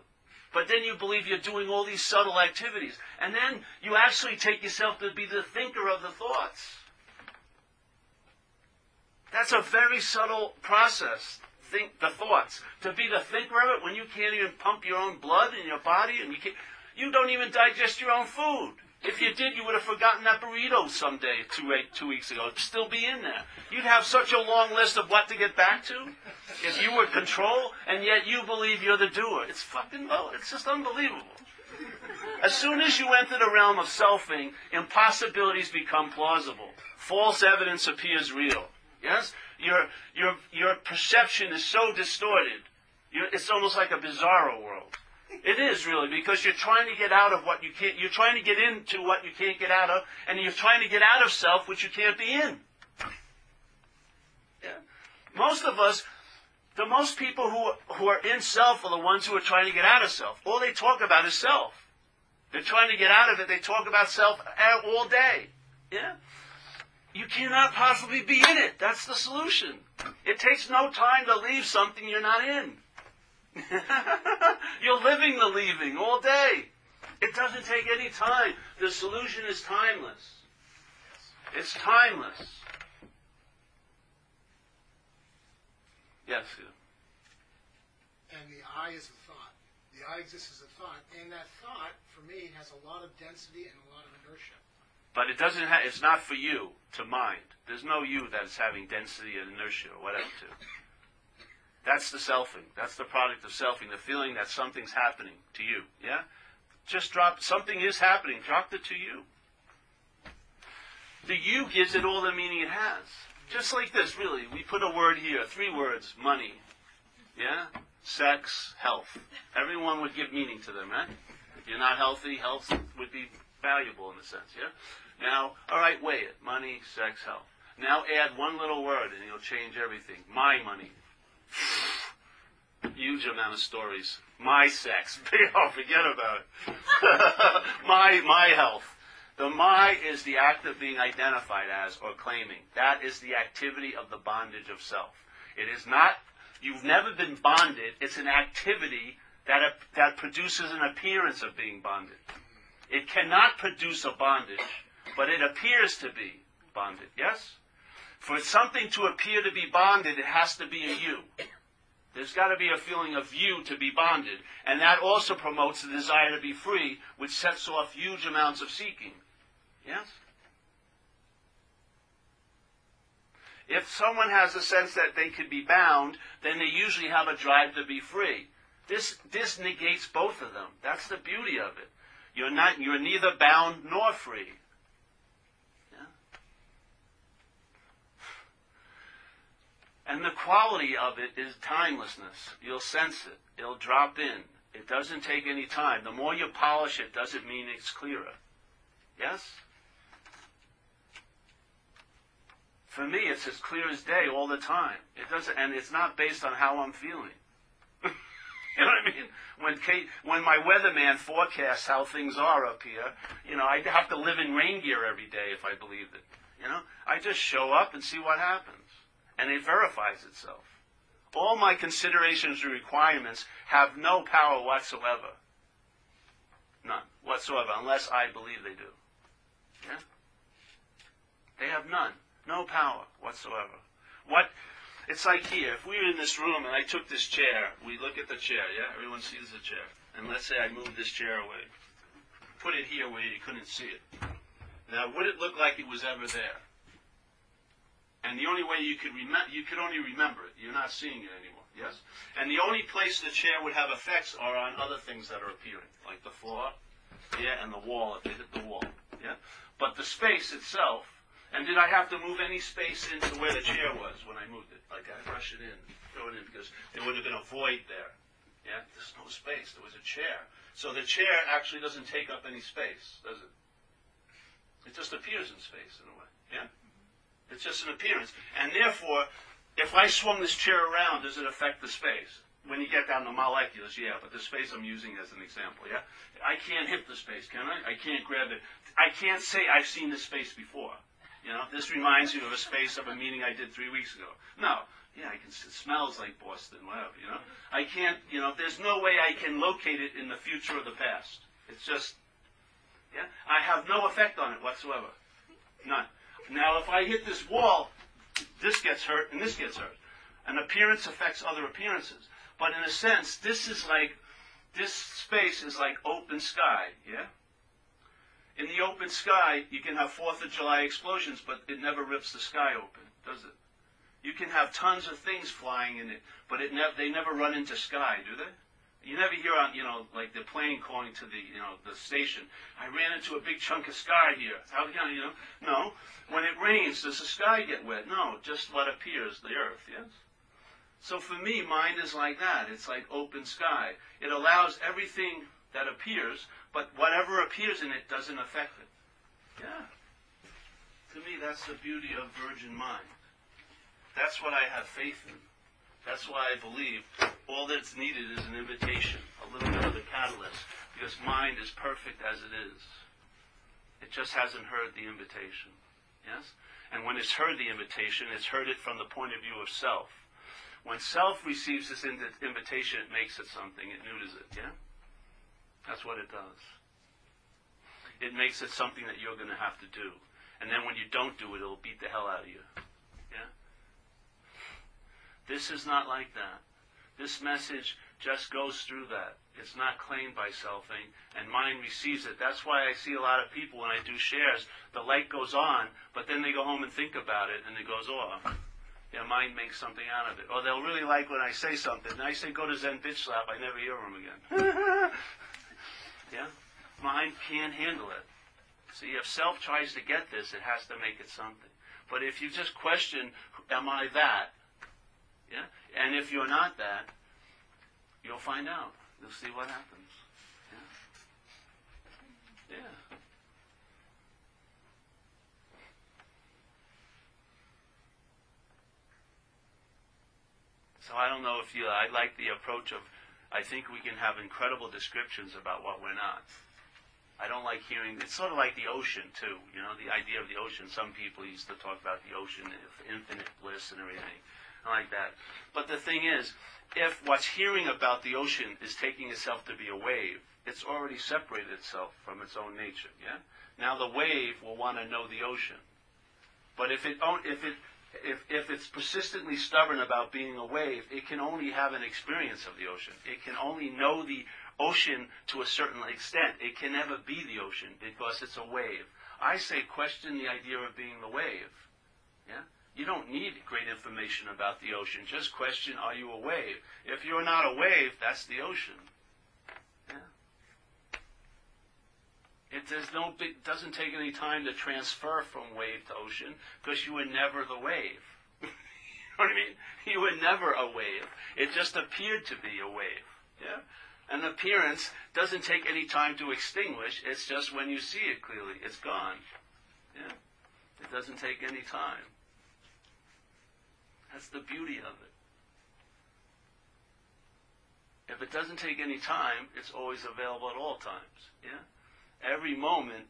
But then you believe you're doing all these subtle activities. And then you actually take yourself to be the thinker of the thoughts. That's a very subtle process. Think the thoughts. To be the thinker of it when you can't even pump your own blood in your body and you can't, you don't even digest your own food. If you did, you would have forgotten that burrito someday, two, eight, two weeks ago. It'd still be in there. You'd have such a long list of what to get back to if you were control, and yet you believe you're the doer. It's fucking low. It's just unbelievable. As soon as you enter the realm of selfing, impossibilities become plausible. False evidence appears real. Yes? Your, your, your perception is so distorted. You're, it's almost like a bizarro world. It is really because you're trying to get out of what you can't. You're trying to get into what you can't get out of, and you're trying to get out of self which you can't be in. Yeah. Most of us, the most people who who are in self are the ones who are trying to get out of self. All they talk about is self. They're trying to get out of it. They talk about self all day. Yeah. You cannot possibly be in it. That's the solution. It takes no time to leave something you're not in. You're living the leaving all day. It doesn't take any time. The solution is timeless. It's timeless. Yes. And the I is a thought. The I exists as a thought, and that thought, for me, has a lot of density and a lot of inertia. But it doesn't. Ha- it's not for you to mind. There's no you that is having density and inertia or whatever. To. That's the selfing. That's the product of selfing. The feeling that something's happening to you. Yeah. Just drop. Something is happening. Drop it to you. The you gives it all the meaning it has. Just like this, really. We put a word here, three words, money. Yeah? Sex, health. Everyone would give meaning to them, right? If you're not healthy, health would be valuable in a sense, yeah? Now, all right, weigh it. Money, sex, health. Now add one little word and you'll change everything. My money. Huge amount of stories. My sex. oh, forget about it. my, my health. The my is the act of being identified as or claiming. That is the activity of the bondage of self. It is not, you've never been bonded, it's an activity that, that produces an appearance of being bonded. It cannot produce a bondage, but it appears to be bonded. Yes? For something to appear to be bonded, it has to be a you. There's got to be a feeling of you to be bonded. And that also promotes the desire to be free, which sets off huge amounts of seeking. Yes? If someone has a sense that they could be bound, then they usually have a drive to be free. This, this negates both of them. That's the beauty of it. You're not, you're neither bound nor free. Yeah? And the quality of it is timelessness. You'll sense it. It'll drop in. It doesn't take any time. The more you polish it, doesn't mean it's clearer. Yes? For me, it's as clear as day all the time. It doesn't, and it's not based on how I'm feeling. you know what I mean? When Kate, when my weatherman forecasts how things are up here, you know, I'd have to live in rain gear every day if I believed it. You know, I just show up and see what happens, and it verifies itself. All my considerations and requirements have no power whatsoever. None whatsoever, unless I believe they do. Yeah? They have none. No power whatsoever. What it's like here, if we were in this room and I took this chair, we look at the chair, yeah? Everyone sees the chair. And let's say I moved this chair away. Put it here where you couldn't see it. Now, would it look like it was ever there? And the only way you could remember, you could only remember it. You're not seeing it anymore. Yes? And the only place the chair would have effects are on other things that are appearing, like the floor, yeah, and the wall if they hit the wall. Yeah? But the space itself, and did I have to move any space into where the chair was when I moved it? Like I rush it in, throw it in, because there would have been a void there. Yeah? There's no space. There was a chair. So the chair actually doesn't take up any space, does it? It just appears in space in a way. Yeah? It's just an appearance. And therefore, if I swung this chair around, does it affect the space? When you get down to molecules, yeah, but the space I'm using as an example, yeah? I can't hit the space, can I? I can't grab it. I can't say I've seen this space before. You know, this reminds you of a space of a meeting I did three weeks ago. No, yeah, I can. It smells like Boston, whatever. You know, I can't. You know, there's no way I can locate it in the future or the past. It's just, yeah, I have no effect on it whatsoever, none. Now, if I hit this wall, this gets hurt and this gets hurt. An appearance affects other appearances, but in a sense, this is like this space is like open sky. Yeah. In the open sky, you can have Fourth of July explosions, but it never rips the sky open, does it? You can have tons of things flying in it, but it never they never run into sky, do they? You never hear on, you know, like the plane calling to the, you know, the station. I ran into a big chunk of sky here. How you know? No. When it rains, does the sky get wet? No, just what appears, the earth. Yes. So for me, mind is like that. It's like open sky. It allows everything that appears, but whatever appears in it doesn't affect it. Yeah. To me, that's the beauty of virgin mind. That's what I have faith in. That's why I believe all that's needed is an invitation, a little bit of a catalyst, because mind is perfect as it is. It just hasn't heard the invitation. Yes? And when it's heard the invitation, it's heard it from the point of view of self. When self receives this invitation, it makes it something. It neuters it. Yeah? That's what it does. It makes it something that you're going to have to do. And then when you don't do it, it'll beat the hell out of you. This is not like that. This message just goes through that. It's not claimed by selfing, and mind receives it. That's why I see a lot of people when I do shares, the light goes on, but then they go home and think about it, and it goes off. Yeah, mind makes something out of it. Or they'll really like when I say something. And I say, go to Zen bitch slap, I never hear them again. yeah? Mind can't handle it. See, if self tries to get this, it has to make it something. But if you just question, am I that? Yeah? And if you're not that, you'll find out. You'll see what happens. Yeah. Yeah. So I don't know if you, I like the approach of, I think we can have incredible descriptions about what we're not. I don't like hearing, it's sort of like the ocean too, you know, the idea of the ocean. Some people used to talk about the ocean, of infinite bliss and everything like that. But the thing is, if what's hearing about the ocean is taking itself to be a wave, it's already separated itself from its own nature. Yeah. Now the wave will want to know the ocean, but if it if it if, if it's persistently stubborn about being a wave, it can only have an experience of the ocean. It can only know the ocean to a certain extent. It can never be the ocean because it's a wave. I say question the idea of being the wave. Yeah? You don't need great information about the ocean. Just question, are you a wave? If you're not a wave, that's the ocean. Yeah. It does no, it doesn't take any time to transfer from wave to ocean because you were never the wave. you know what I mean? You were never a wave. It just appeared to be a wave. Yeah? An appearance doesn't take any time to extinguish. It's just when you see it clearly, it's gone. Yeah? It doesn't take any time. That's the beauty of it. If it doesn't take any time, it's always available at all times. Yeah? Every moment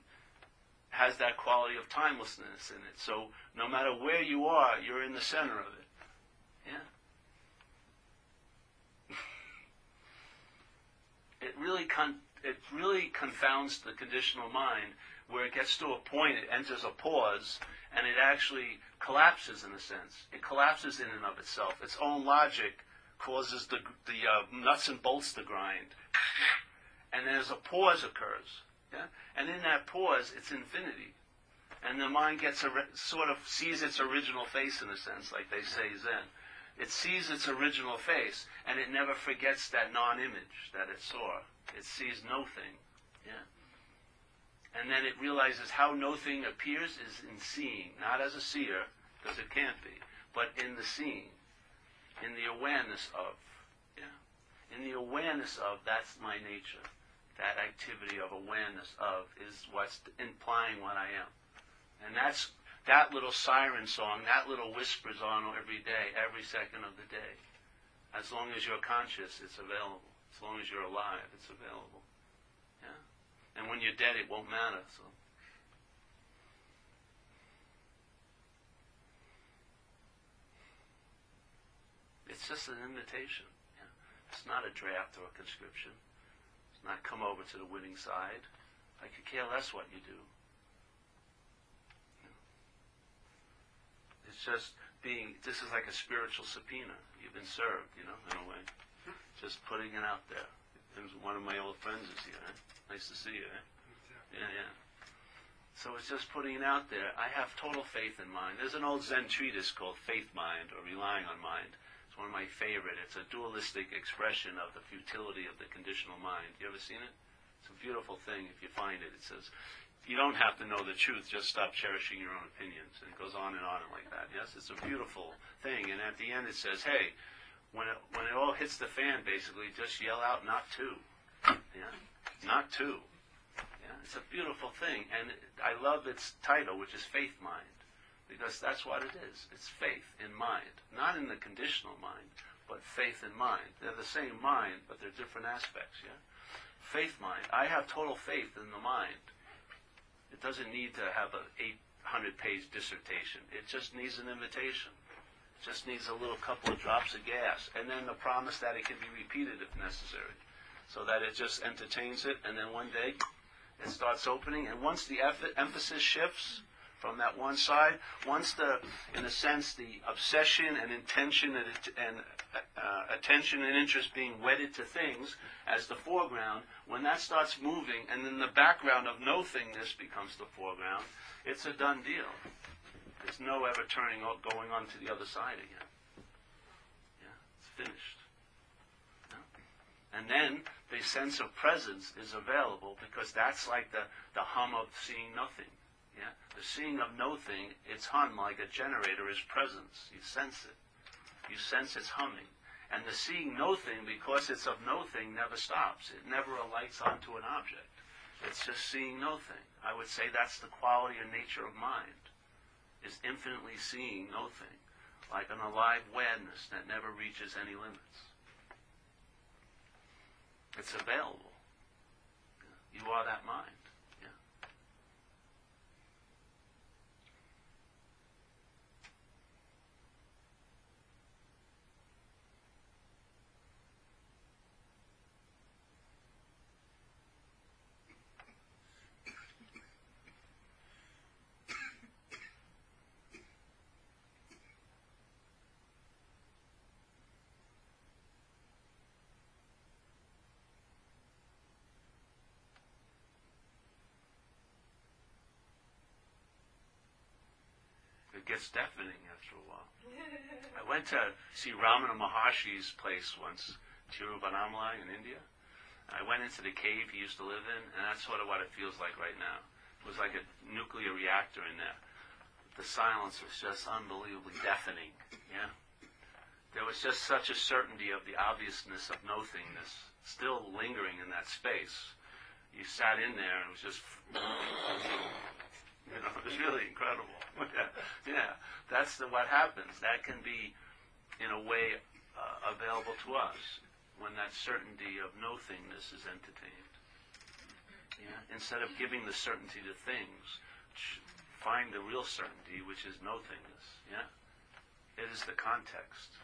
has that quality of timelessness in it. So no matter where you are, you're in the center of it. Yeah? it really con- it really confounds the conditional mind where it gets to a point, it enters a pause, and it actually collapses in a sense. It collapses in and of itself. Its own logic causes the, the uh, nuts and bolts to grind. And there's a pause occurs. Yeah? And in that pause, it's infinity. And the mind gets a sort of sees its original face in a sense, like they say Zen. It sees its original face, and it never forgets that non-image that it saw. It sees no thing. Yeah and then it realizes how no thing appears is in seeing, not as a seer, because it can't be, but in the seeing, in the awareness of. Yeah. In the awareness of, that's my nature. That activity of awareness of is what's implying what I am. And that's that little siren song, that little whispers on every day, every second of the day. As long as you're conscious, it's available. As long as you're alive, it's available. Yeah? And when you're dead, it won't matter. So. It's just an invitation. Yeah. It's not a draft or a conscription. It's not come over to the winning side. I could care less what you do. It's just being, this is like a spiritual subpoena. You've been served, you know, in a way. Just putting it out there. And one of my old friends is here. Eh? Nice to see you. Eh? Yeah, yeah. So it's just putting it out there. I have total faith in mind. There's an old Zen treatise called Faith Mind or Relying on Mind. It's one of my favorite. It's a dualistic expression of the futility of the conditional mind. You ever seen it? It's a beautiful thing if you find it. It says, you don't have to know the truth, just stop cherishing your own opinions. And it goes on and on and like that. Yes, it's a beautiful thing. And at the end it says, hey, when it, when it all hits the fan, basically, just yell out, not two. Yeah? Not two. Yeah? It's a beautiful thing. And I love its title, which is Faith Mind. Because that's what it is. It's faith in mind. Not in the conditional mind, but faith in mind. They're the same mind, but they're different aspects, yeah? Faith mind. I have total faith in the mind. It doesn't need to have an 800 page dissertation. It just needs an invitation. It just needs a little couple of drops of gas. And then the promise that it can be repeated if necessary. So that it just entertains it, and then one day it starts opening. And once the emphasis shifts, from that one side. Once the, in a sense, the obsession and intention and, and uh, attention and interest being wedded to things as the foreground, when that starts moving and then the background of no thingness becomes the foreground, it's a done deal. There's no ever turning, or going on to the other side again. Yeah, it's finished. And then the sense of presence is available because that's like the, the hum of seeing nothing. Yeah? The seeing of no thing, its hum like a generator is presence. You sense it. You sense its humming. And the seeing no thing, because it's of no thing, never stops. It never alights onto an object. It's just seeing no thing. I would say that's the quality and nature of mind, is infinitely seeing no thing, like an alive awareness that never reaches any limits. It's available. You are that mind. Gets deafening after a while. I went to see Ramana Maharshi's place once, Tiruvannamalai in India. I went into the cave he used to live in, and that's sort of what it feels like right now. It was like a nuclear reactor in there. The silence was just unbelievably deafening. Yeah, there was just such a certainty of the obviousness of nothingness still lingering in that space. You sat in there, and it was just, you know, it was really incredible. yeah, that's the, what happens. That can be, in a way, uh, available to us when that certainty of no thingness is entertained. Yeah? Instead of giving the certainty to things, find the real certainty, which is no thingness. Yeah? It is the context.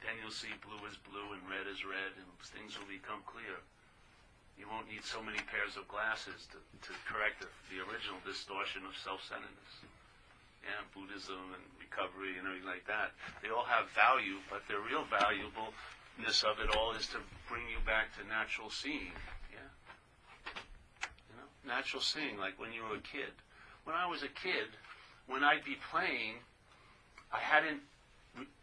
Then you'll see blue is blue and red is red, and things will become clear you won't need so many pairs of glasses to, to correct the, the original distortion of self-centeredness. Yeah, Buddhism and recovery and everything like that. They all have value, but the real valuableness of it all is to bring you back to natural seeing. Yeah, you know, natural seeing, like when you were a kid. When I was a kid, when I'd be playing, I hadn't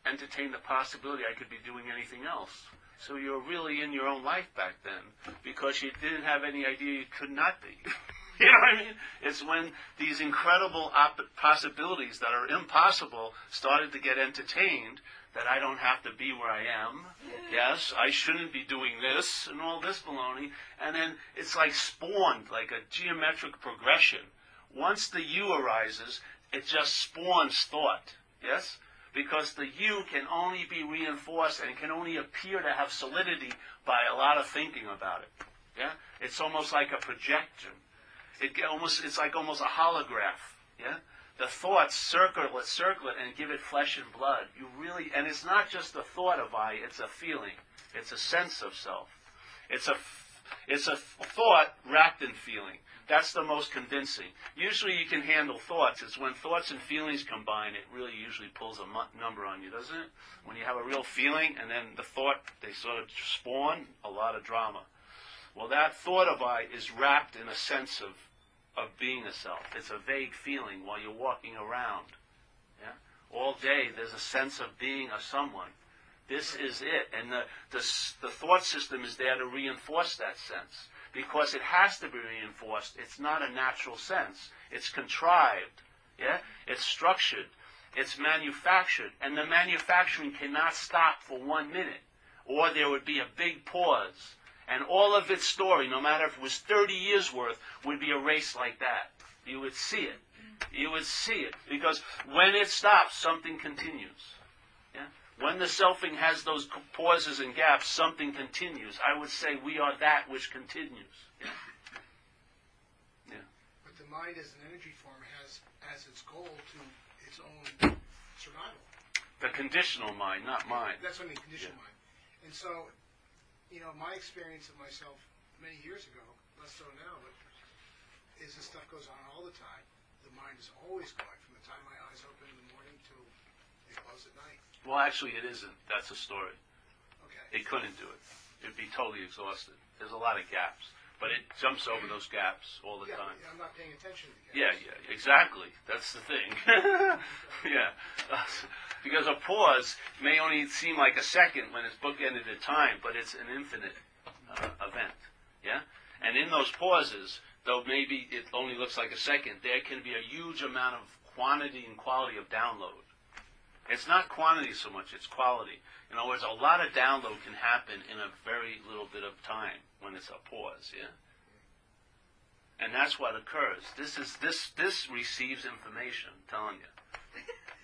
entertained the possibility I could be doing anything else. So you were really in your own life back then because you didn't have any idea you could not be. you know what I mean? It's when these incredible op- possibilities that are impossible started to get entertained that I don't have to be where I am. Yes, I shouldn't be doing this and all this baloney. And then it's like spawned, like a geometric progression. Once the you arises, it just spawns thought. Yes? Because the you can only be reinforced and can only appear to have solidity by a lot of thinking about it. Yeah? It's almost like a projection. It almost, it's like almost a holograph. Yeah? the thoughts circle it, circle it, and give it flesh and blood. You really, and it's not just the thought of I, it's a feeling. It's a sense of self. It's a, it's a thought wrapped in feeling. That's the most convincing. Usually you can handle thoughts. It's when thoughts and feelings combine, it really usually pulls a number on you, doesn't it? When you have a real feeling and then the thought, they sort of spawn a lot of drama. Well, that thought of I is wrapped in a sense of, of being a self. It's a vague feeling while you're walking around. Yeah? All day there's a sense of being a someone. This is it. And the, the, the thought system is there to reinforce that sense. Because it has to be reinforced. It's not a natural sense. It's contrived. Yeah? It's structured. It's manufactured. And the manufacturing cannot stop for one minute. Or there would be a big pause. And all of its story, no matter if it was 30 years worth, would be erased like that. You would see it. You would see it. Because when it stops, something continues. When the selfing has those pauses and gaps, something continues. I would say we are that which continues. Yeah? Yeah. But the mind as an energy form has as its goal to its own survival. The conditional mind, not mine. That's what I mean, conditioned Yeah. mind. And so, you know, my experience of myself many years ago, less so now, but is this stuff goes on all the time. The mind is always going from the time my eyes open in the morning till they close at night. Well, actually, it isn't. That's a story. Okay. It couldn't do it. It'd be totally exhausted. There's a lot of gaps. But it jumps over those gaps all the yeah, time. I'm not paying attention to the Yeah, gaps. yeah, exactly. That's the thing. yeah. Because a pause may only seem like a second when it's bookended in time, but it's an infinite uh, event. Yeah? And in those pauses, though maybe it only looks like a second, there can be a huge amount of quantity and quality of download. It's not quantity so much, it's quality. In other words, a lot of download can happen in a very little bit of time when it's a pause, yeah? And that's what occurs. This is this this receives information, I'm telling you.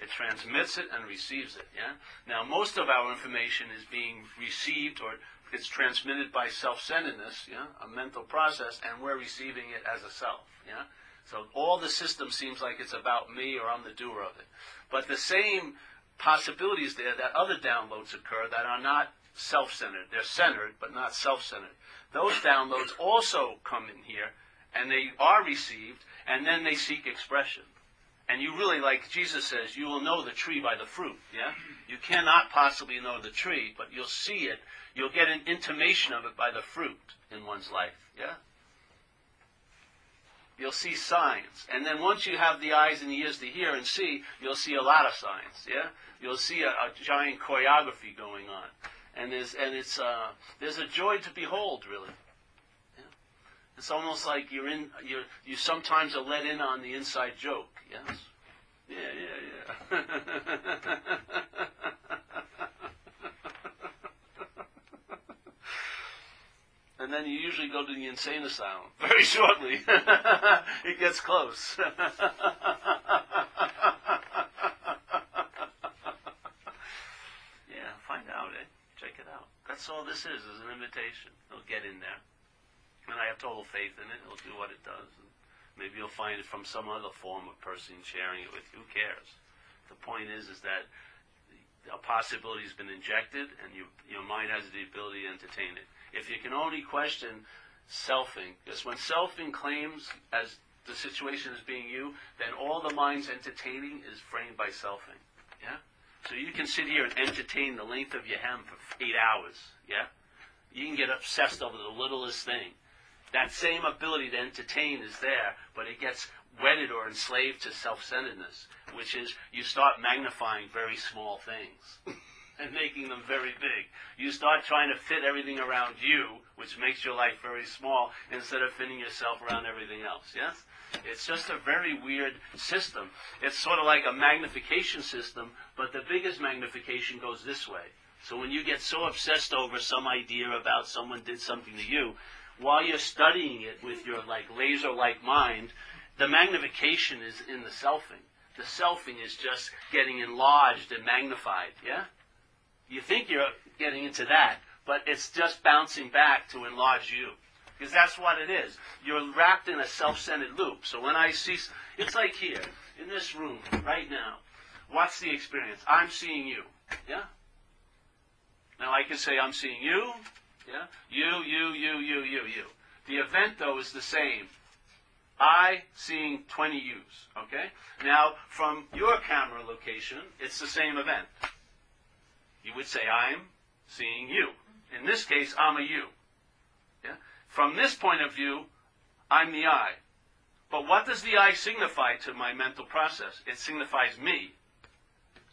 It transmits it and receives it, yeah? Now most of our information is being received or it's transmitted by self-centeredness, yeah, a mental process, and we're receiving it as a self, yeah? So all the system seems like it's about me or I'm the doer of it. But the same possibilities there that other downloads occur that are not self-centered. They're centered, but not self-centered. Those downloads also come in here, and they are received, and then they seek expression. And you really, like Jesus says, you will know the tree by the fruit, yeah? You cannot possibly know the tree, but you'll see it. You'll get an intimation of it by the fruit in one's life, yeah? You'll see signs. And then once you have the eyes and the ears to hear and see, you'll see a lot of signs, yeah? You'll see a, a giant choreography going on. And there's, and it's, uh, there's a joy to behold, really. Yeah? It's almost like you're in, you're, you sometimes are let in on the inside joke, yes? Yeah, yeah, yeah. and then you usually go to the insane asylum very shortly. it gets close. yeah, find out, eh? Check it out. That's all this is, is an invitation. It'll get in there. And I have total faith in it. It'll do what it does. And maybe you'll find it from some other form of person sharing it with you. Who cares? The point is, is that a possibility has been injected, and you, your mind has the ability to entertain it. If you can only question selfing, because when selfing claims as the situation as being you, then all the mind's entertaining is framed by selfing. Yeah? So you can sit here and entertain the length of your hem for eight hours. Yeah? You can get obsessed over the littlest thing. That same ability to entertain is there, but it gets wedded or enslaved to self-centeredness, which is you start magnifying very small things and making them very big. You start trying to fit everything around you, which makes your life very small, instead of fitting yourself around everything else. Yes? It's just a very weird system. It's sort of like a magnification system, but the biggest magnification goes this way. So when you get so obsessed over some idea about someone did something to you, while you're studying it with your like laser-like mind, the magnification is in the selfing. The selfing is just getting enlarged and magnified. Yeah. You think you're getting into that, but it's just bouncing back to enlarge you. Because that's what it is. You're wrapped in a self-centered loop. So when I see, it's like here. in this room right now, what's the experience? I'm seeing you. Yeah? Now I can say I'm seeing you. Yeah? You, you, you, you, you, you. The event though is the same. I seeing 20 U's. Okay? Now, from your camera location, it's the same event. You would say, I'm seeing you. In this case, I'm a you. From this point of view, I'm the I. But what does the I signify to my mental process? It signifies me.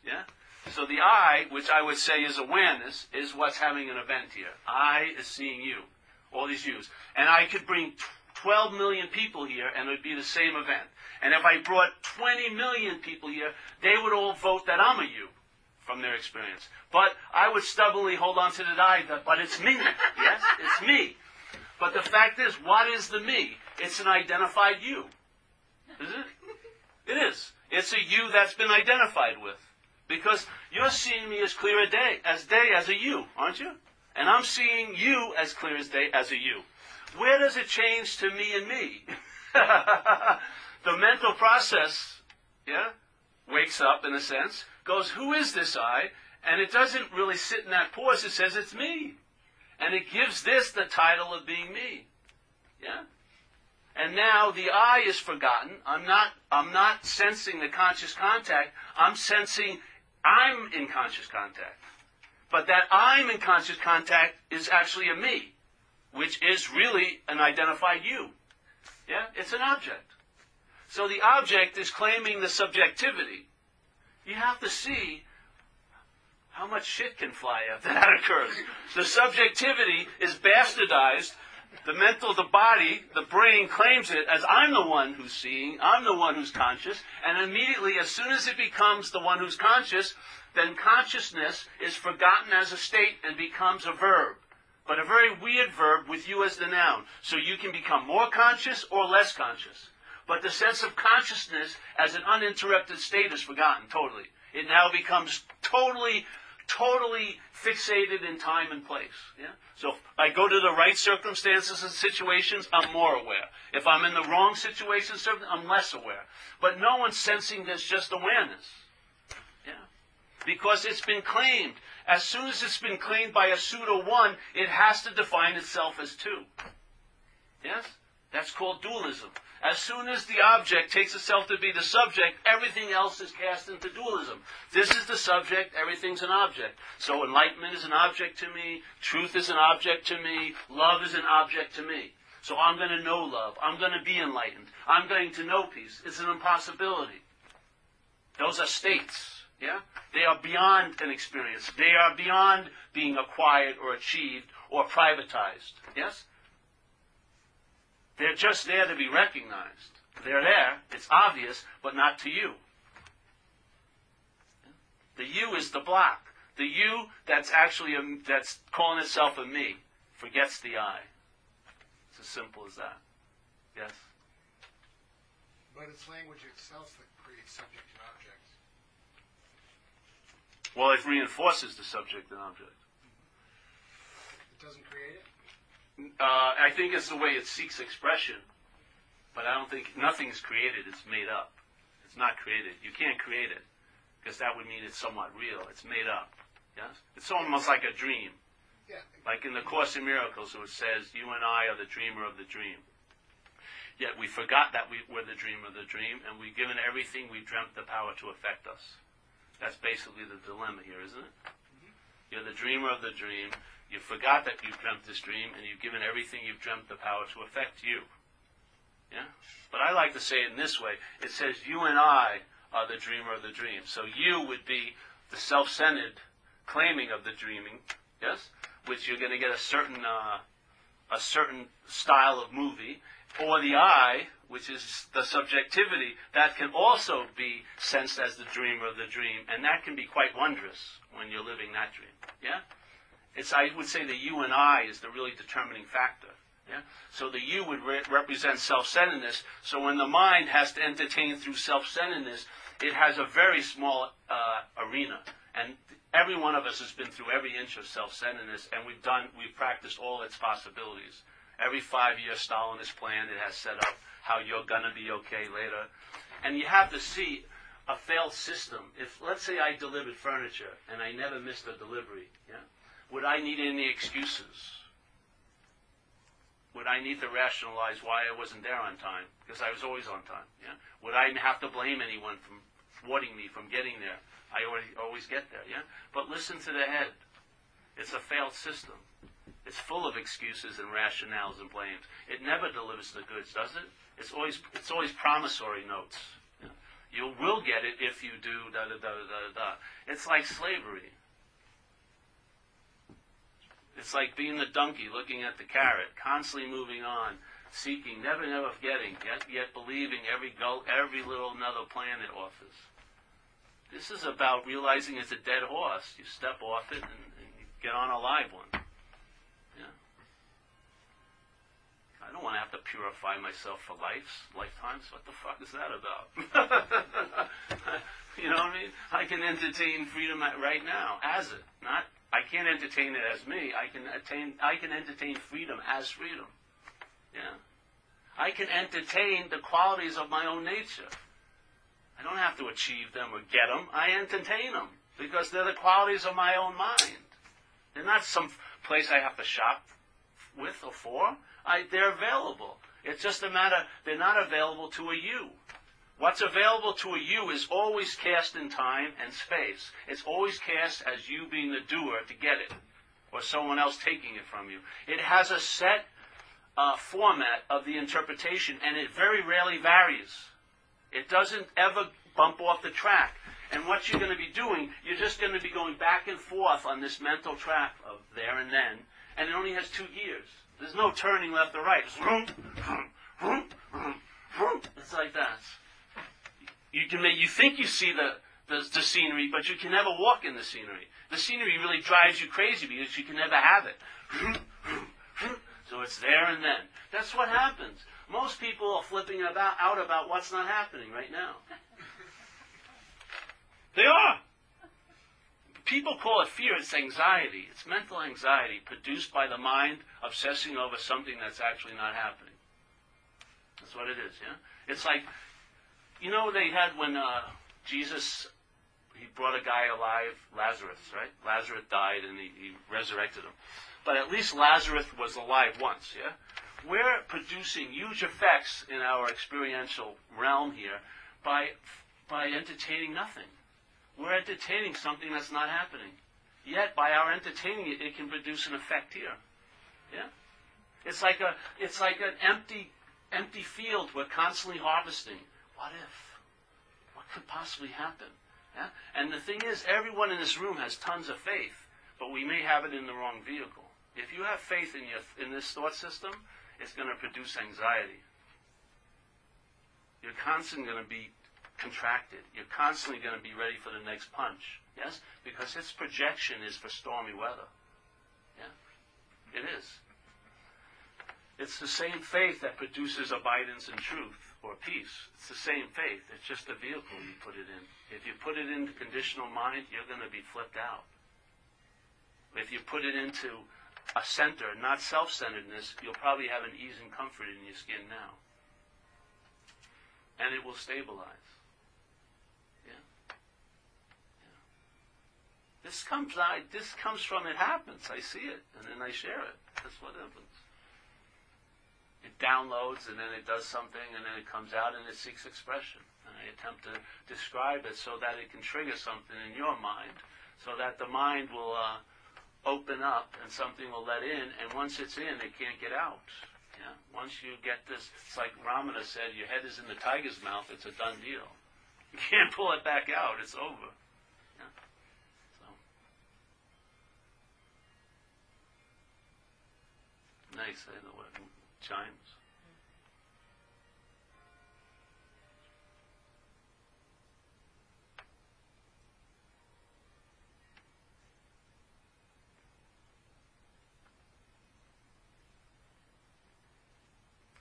Yeah? So the I, which I would say is awareness, is what's having an event here. I is seeing you. All these yous. And I could bring 12 million people here and it would be the same event. And if I brought 20 million people here, they would all vote that I'm a you from their experience. But I would stubbornly hold on to the I, but it's me. Yes, it's me. But the fact is, what is the me? It's an identified you. Is it? It is. It's a you that's been identified with. Because you're seeing me as clear a day, as day as a you, aren't you? And I'm seeing you as clear as day as a you. Where does it change to me and me? the mental process, yeah, wakes up in a sense, goes, who is this I? And it doesn't really sit in that pause. It says it's me. And it gives this the title of being me. Yeah? And now the I is forgotten. I'm not, I'm not sensing the conscious contact. I'm sensing I'm in conscious contact. But that I'm in conscious contact is actually a me, which is really an identified you. Yeah? It's an object. So the object is claiming the subjectivity. You have to see how much shit can fly after that occurs. The subjectivity is bastardized. The mental, the body, the brain claims it as I'm the one who's seeing, I'm the one who's conscious, and immediately, as soon as it becomes the one who's conscious, then consciousness is forgotten as a state and becomes a verb. But a very weird verb with you as the noun. So you can become more conscious or less conscious. But the sense of consciousness as an uninterrupted state is forgotten totally. It now becomes totally, totally fixated in time and place. Yeah? So if I go to the right circumstances and situations, I'm more aware. If I'm in the wrong situations, I'm less aware. But no one's sensing this just awareness. Yeah? Because it's been claimed. As soon as it's been claimed by a pseudo one, it has to define itself as two. Yes? That's called dualism. As soon as the object takes itself to be the subject, everything else is cast into dualism. This is the subject, everything's an object. So enlightenment is an object to me, truth is an object to me, love is an object to me. So I'm going to know love. I'm going to be enlightened. I'm going to know peace. It's an impossibility. Those are states. Yeah? They are beyond an experience. They are beyond being acquired or achieved or privatized. Yes? They're just there to be recognized. They're there, it's obvious, but not to you. The you is the block. The you that's actually a, that's calling itself a me forgets the I. It's as simple as that. Yes. But it's language itself that creates subject and object. Well, it reinforces the subject and object. It doesn't create it. Uh, I think it's the way it seeks expression, but I don't think nothing's created. It's made up. It's not created. You can't create it because that would mean it's somewhat real. It's made up. Yes, it's almost like a dream. Yeah. Like in the Course in Miracles, it says, "You and I are the dreamer of the dream." Yet we forgot that we were the dreamer of the dream, and we've given everything we dreamt the power to affect us. That's basically the dilemma here, isn't it? You're the dreamer of the dream. You forgot that you've dreamt this dream, and you've given everything you've dreamt the power to affect you. Yeah? But I like to say it in this way. It says, you and I are the dreamer of the dream. So you would be the self-centered claiming of the dreaming, yes? Which you're going to get a certain, uh, a certain style of movie. Or the I, which is the subjectivity, that can also be sensed as the dreamer of the dream. And that can be quite wondrous when you're living that dream. Yeah? It's, I would say the you and I is the really determining factor. Yeah? So the you would re- represent self-centeredness. So when the mind has to entertain through self-centeredness, it has a very small uh, arena. And every one of us has been through every inch of self-centeredness, and we've done, we've practiced all its possibilities. Every five-year Stalinist plan, it has set up how you're gonna be okay later. And you have to see a failed system. If, let's say I delivered furniture and I never missed a delivery, yeah? Would I need any excuses? Would I need to rationalize why I wasn't there on time? Because I was always on time, yeah? Would I have to blame anyone from thwarting me from getting there? I already, always get there, yeah? But listen to the head. It's a failed system. It's full of excuses and rationales and blames. It never delivers the goods, does it? It's always, it's always promissory notes. You will get it if you do da da da da da. It's like slavery. It's like being the donkey looking at the carrot, constantly moving on, seeking, never, never getting, yet, yet believing every go, every little another plan it offers. This is about realizing it's a dead horse. You step off it and, and get on a live one. Yeah. I don't want to have to purify myself for lives, lifetimes. What the fuck is that about? you know what I mean? I can entertain freedom right now as it, not. I can't entertain it as me. I can attain. I can entertain freedom as freedom. Yeah. I can entertain the qualities of my own nature. I don't have to achieve them or get them. I entertain them because they're the qualities of my own mind. They're not some place I have to shop with or for. I, they're available. It's just a matter, they're not available to a you. What's available to you is always cast in time and space. It's always cast as you being the doer to get it, or someone else taking it from you. It has a set uh, format of the interpretation, and it very rarely varies. It doesn't ever bump off the track. And what you're going to be doing, you're just going to be going back and forth on this mental track of there and then, and it only has two gears. There's no turning left or right. It's like that. You can make, you think you see the, the, the scenery, but you can never walk in the scenery. The scenery really drives you crazy because you can never have it. So it's there and then. That's what happens. Most people are flipping about, out about what's not happening right now. They are. People call it fear. It's anxiety. It's mental anxiety produced by the mind obsessing over something that's actually not happening. That's what it is, yeah? It's like, you know, they had when uh, Jesus, he brought a guy alive, Lazarus, right? Lazarus died and he, he resurrected him. But at least Lazarus was alive once, yeah? We're producing huge effects in our experiential realm here by, by entertaining nothing. We're entertaining something that's not happening. Yet, by our entertaining it, it can produce an effect here. Yeah? It's like a, it's like an empty, empty field we're constantly harvesting. What if? What could possibly happen? Yeah? And the thing is, everyone in this room has tons of faith, but we may have it in the wrong vehicle. If you have faith in your in this thought system, it's going to produce anxiety. You're constantly going to be contracted. You're constantly going to be ready for the next punch. Yes? Because its projection is for stormy weather. Yeah? It is. It's the same faith that produces abidance and truth or peace. It's the same faith. It's just the vehicle you put it in. If you put it into conditional mind, you're going to be flipped out. If you put it into a center, not self-centeredness, you'll probably have an ease and comfort in your skin now. And it will stabilize. Yeah. Yeah. This comes I this comes from it happens. I see it and then I share it. That's what happens. It downloads and then it does something and then it comes out and it seeks expression. And I attempt to describe it so that it can trigger something in your mind, so that the mind will uh, open up and something will let in, and once it's in, it can't get out. Yeah? Once you get this, it's like Ramana said, your head is in the tiger's mouth, it's a done deal. You can't pull it back out, it's over. Nice, I know what chimes.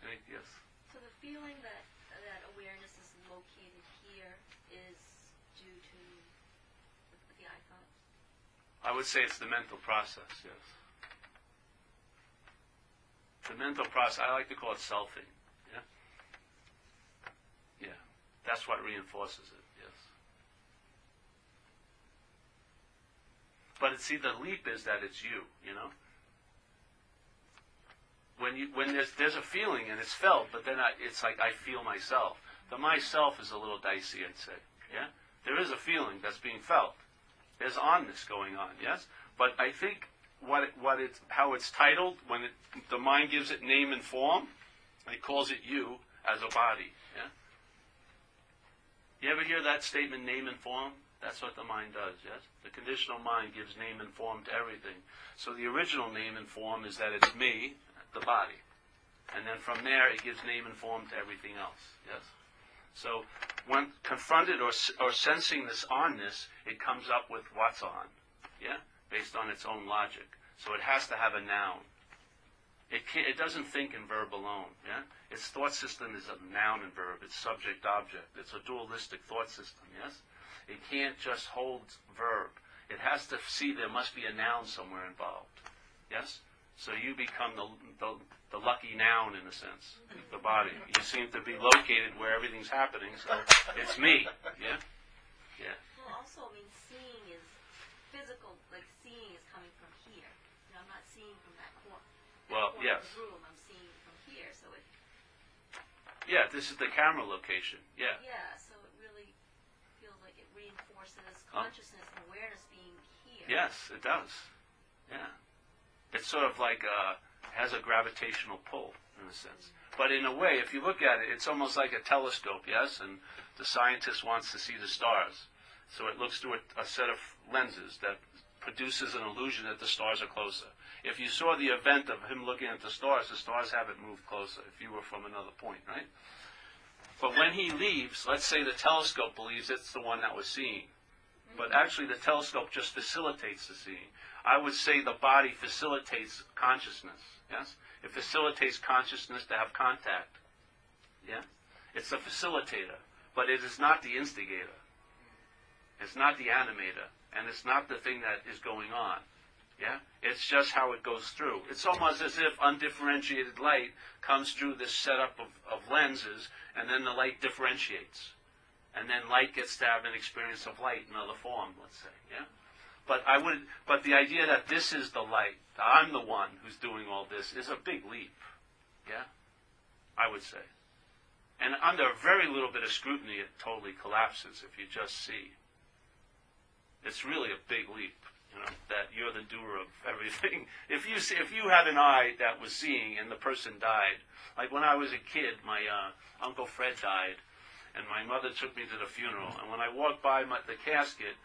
Any- Yes. So the feeling that that awareness is located here is due to the, the I thoughts. I would say it's the mental process, yes. The mental process, I like to call it selfing. Yeah? Yeah. That's what reinforces it. Yes. But see the leap is that it's you. You know. When you when there's there's a feeling and it's felt, but then I, it's like I feel myself. The myself is a little dicey, I'd say. Yeah. There is a feeling that's being felt. There's onness going on. Yes. But I think what it, what it's how it's titled when it, the mind gives it name and form, it calls it you as a body. Yeah. You ever hear that statement, name and form? That's what the mind does, yes? The conditional mind gives name and form to everything. So the original name and form is that it's me, the body. And then from there, it gives name and form to everything else, yes? So when confronted or, or sensing this onness, it comes up with what's on, yeah? Based on its own logic. So it has to have a noun. It, it doesn't think in verb alone. Yeah? Its thought system is a noun and verb. It's subject object. It's a dualistic thought system. Yes. It can't just hold verb. It has to see there must be a noun somewhere involved. Yes. So you become the, the the lucky noun in a sense, the body. You seem to be located where everything's happening. So it's me. Yeah. Yeah. Well, also, I mean, seeing is physical. Like seeing is coming from here. You know, I'm not seeing from that corner. Well, corner yes. Of the room, I'm seeing from here. So it. Yeah. This is the camera location. Yeah. Yeah. So it really feels like it reinforces Oh. consciousness and awareness being here. Yes, it does. Yeah. It's sort of like uh, has a gravitational pull in a sense. But in a way, if you look at it, it's almost like a telescope, yes? And the scientist wants to see the stars. So it looks through a, a set of lenses that produces an illusion that the stars are closer. If you saw the event of him looking at the stars, the stars haven't moved closer if you were from another point, right? But when he leaves, let's say the telescope believes it's the one that was seeing. But mm-hmm. actually, the telescope just facilitates the seeing. I would say the body facilitates consciousness. Yes? It facilitates consciousness to have contact. Yeah? It's a facilitator, but it is not the instigator. It's not the animator, and it's not the thing that is going on. Yeah? It's just how it goes through. It's almost as if undifferentiated light comes through this setup of, of lenses, and then the light differentiates. And then light gets to have an experience of light in another form, let's say. Yeah? But I would but the idea that this is the light, I'm the one who's doing all this is a big leap. Yeah? I would say. And under very little bit of scrutiny it totally collapses if you just see. It's really a big leap, you know, that you're the doer of everything. If you see, if you had an eye that was seeing and the person died, like when I was a kid, my uh, uncle Fred died, and my mother took me to the funeral. And when I walked by my, the casket,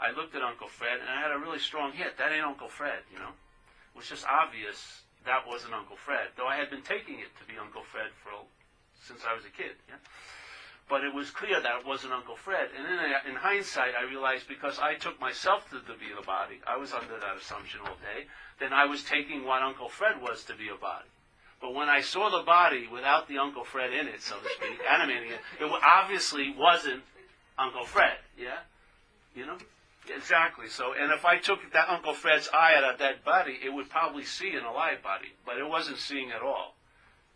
I looked at Uncle Fred, and I had a really strong hit. That ain't Uncle Fred, you know. It was just obvious that wasn't Uncle Fred, though I had been taking it to be Uncle Fred for since I was a kid. Yeah? But it was clear that it wasn't Uncle Fred. And then I, in hindsight, I realized because I took myself to, to be the body, I was under that assumption all day, then I was taking what Uncle Fred was to be a body. But when I saw the body without the Uncle Fred in it, so to speak, animating it, it obviously wasn't Uncle Fred. Yeah? You know? Exactly. So, and if I took that Uncle Fred's eye out of dead body, it would probably see in a live body, but it wasn't seeing at all.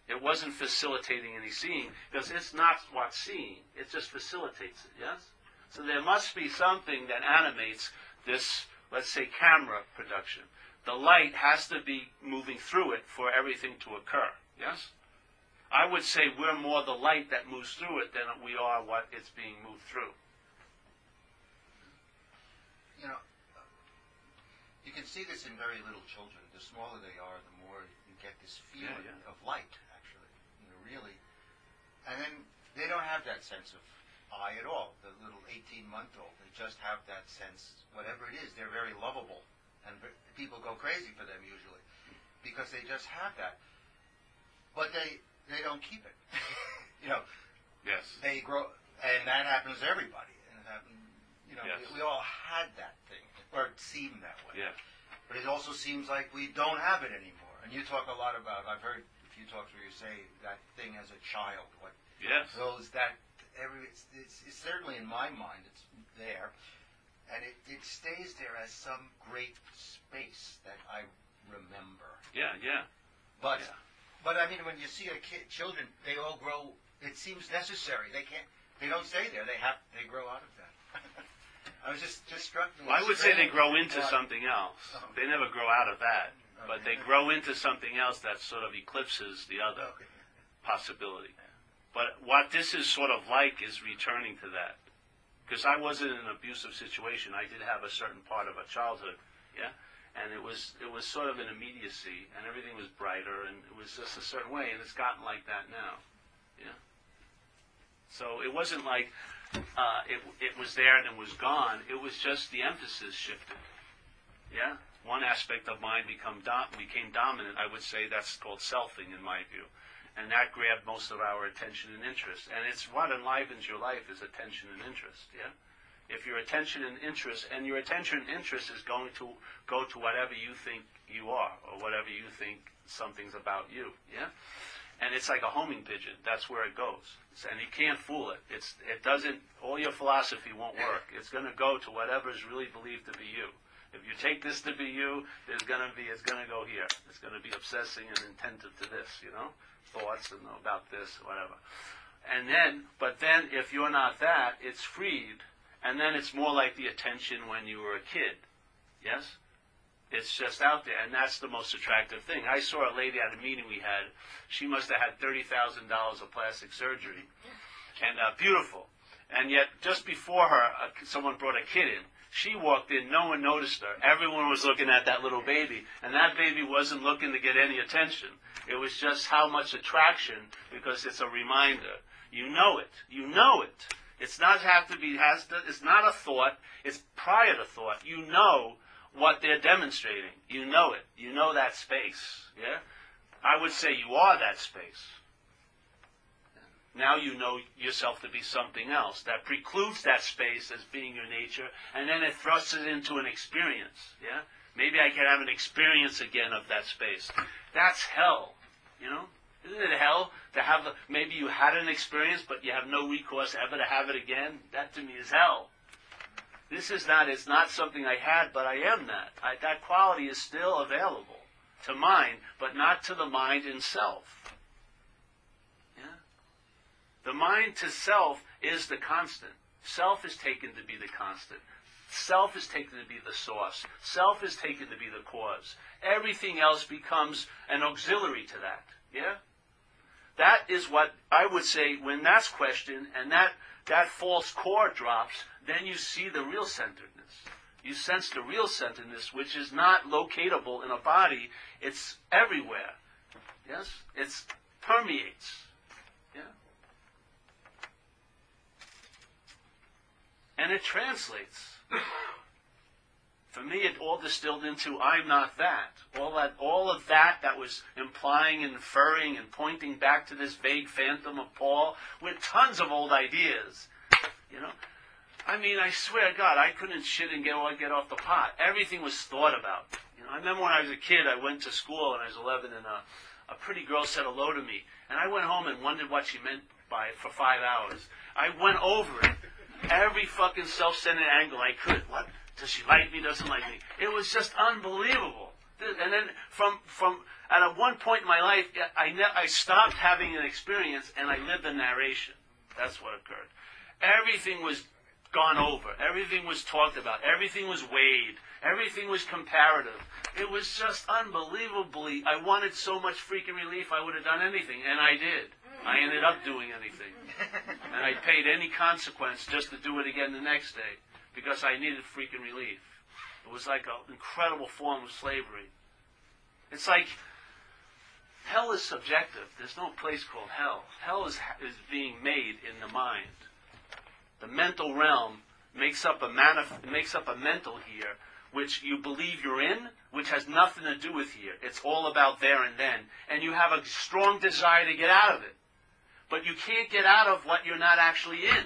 It wasn't facilitating any seeing because it's not what's seeing. It just facilitates it. Yes. So there must be something that animates this, let's say, camera production. The light has to be moving through it for everything to occur. Yes. I would say we're more the light that moves through it than we are what it's being moved through. you know, you can see this in very little children. The smaller they are, the more you get this feeling yeah. of light, actually. You know, really. And then they don't have that sense of I at all. The little 18-month-old, they just have that sense, whatever it is, they're very lovable. And people go crazy for them usually because they just have that. But they, they don't keep it. you know, Yes. they grow, and that happens to everybody. And it happened, you know, Yes. we, we all had that thing, or it seemed that way. Yeah. But it also seems like we don't have it anymore. And you talk a lot about. I've heard few talks where you say that thing as a child, what Yes. those that every. It's, it's, it's certainly in my mind. It's there, and it, it stays there as some great space that I remember. Yeah. Yeah. But Yeah. but I mean, when you see a kid, children, they all grow. It seems necessary. They can't. They don't stay there. They have they grow out of that. I was just just struck. Well, I would say they grow into something else. Oh. They never grow out of that, but they grow into something else that sort of eclipses the other possibility. But what this is sort of like is returning to that. Because I wasn't in an abusive situation. I did have a certain part of a childhood, yeah? And it was it was sort of an immediacy and everything was brighter and it was just a certain way and it's gotten like that now. Yeah. So it wasn't like uh, it it was there and it was gone. It was just the emphasis shifted. Yeah? One aspect of mind become became dominant. I would say that's called selfing in my view and that grabbed most of our attention and interest. And it's what enlivens your life is attention and interest. Yeah. If your attention and interest, and your attention and interest is going to go to whatever you think you are, or whatever you think something's about you. Yeah. And it's like a homing pigeon. That's where it goes. And you can't fool it. It's it doesn't. All your philosophy won't work. It's going to go to whatever is really believed to be you. If you take this to be you, there's to be it's to go here. It's to be obsessing and intensive to this. You know thoughts and about this, whatever. And then, but then if you're not that, it's freed, and then it's more like the attention when you were a kid. Yes? It's just out there, and that's the most attractive thing. I saw a lady at a meeting we had. She must have had thirty thousand dollars of plastic surgery, and uh, beautiful. And yet, just before her, uh, someone brought a kid in. She walked in, no one noticed her. Everyone was looking at that little baby, and that baby wasn't looking to get any attention. It was just how much attraction because it's a reminder. You know it. You know it. It's not have to be has to. It's not a thought. It's prior to thought. You know what they're demonstrating. You know it. You know that space. Yeah. I would say you are that space. Now you know yourself to be something else that precludes that space as being your nature, and then it thrusts it into an experience. Yeah, maybe I can have an experience again of that space. That's hell. You know, isn't it hell to have? A, maybe you had an experience, but you have no recourse ever to have it again. That to me is hell. This is not. It's not something I had, but I am that. I, that quality is still available to mind, but not to the mind in self. Mind to self is the constant. Self is taken to be the constant. Self is taken to be the source. Self is taken to be the cause. Everything else becomes an auxiliary to that. Yeah? That is what I would say when that's questioned and that, that false core drops, then you see the real centeredness. You sense the real centeredness, which is not locatable in a body. It's everywhere. Yes? It permeates. Yeah? And it translates. For me, it all distilled into "I'm not that." All that, all of that, that was implying, and inferring, and pointing back to this vague phantom of Paul with tons of old ideas. You know, I mean, I swear to God, I couldn't shit and get get off the pot. Everything was thought about. You know, I remember when I was a kid, I went to school and I was 11, and a, a pretty girl said hello to me, and I went home and wondered what she meant by it for five hours. I went over it every fucking self-centered angle I could. What? Does she like me? Doesn't like me? It was just unbelievable. And then from from at a one point in my life, I ne- I stopped having an experience and I lived the narration. That's what occurred. Everything was gone over. Everything was talked about. Everything was weighed. Everything was comparative. It was just unbelievably. I wanted so much freaking relief. I would have done anything, and I did. I ended up doing anything. And I paid any consequence just to do it again the next day because I needed freaking relief. It was like an incredible form of slavery. It's like hell is subjective. There's no place called hell. Hell is, is being made in the mind. The mental realm makes up a manif- makes up a mental here which you believe you're in, which has nothing to do with here. It's all about there and then. And you have a strong desire to get out of it. But you can't get out of what you're not actually in.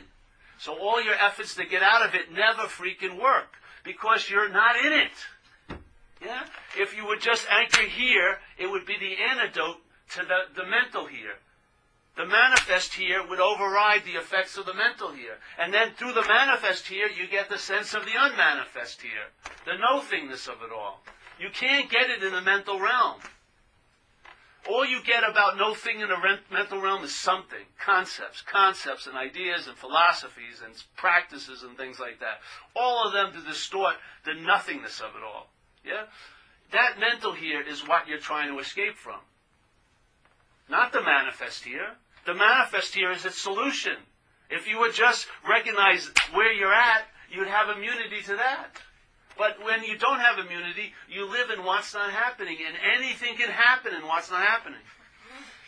So all your efforts to get out of it never freaking work because you're not in it. Yeah? If you would just anchor here, it would be the antidote to the, the mental here. The manifest here would override the effects of the mental here. And then through the manifest here, you get the sense of the unmanifest here. The no thingness of it all. You can't get it in the mental realm. All you get about no thing in the ren- mental realm is something. Concepts, concepts and ideas and philosophies and practices and things like that. All of them to distort the nothingness of it all. Yeah? That mental here is what you're trying to escape from. Not the manifest here. The manifest here is its solution. If you would just recognize where you're at, you'd have immunity to that. But when you don't have immunity, you live in what's not happening, and anything can happen in what's not happening.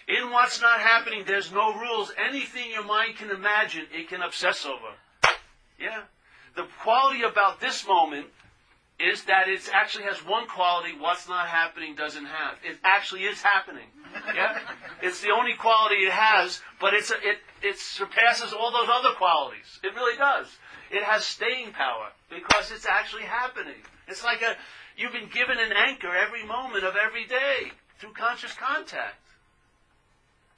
In what's not happening, there's no rules. Anything your mind can imagine, it can obsess over. Yeah? The quality about this moment is that it actually has one quality what's not happening doesn't have. It actually is happening. Yeah? It's the only quality it has, but it's a, it, it surpasses all those other qualities. It really does. It has staying power because it's actually happening. It's like a, you've been given an anchor every moment of every day through conscious contact.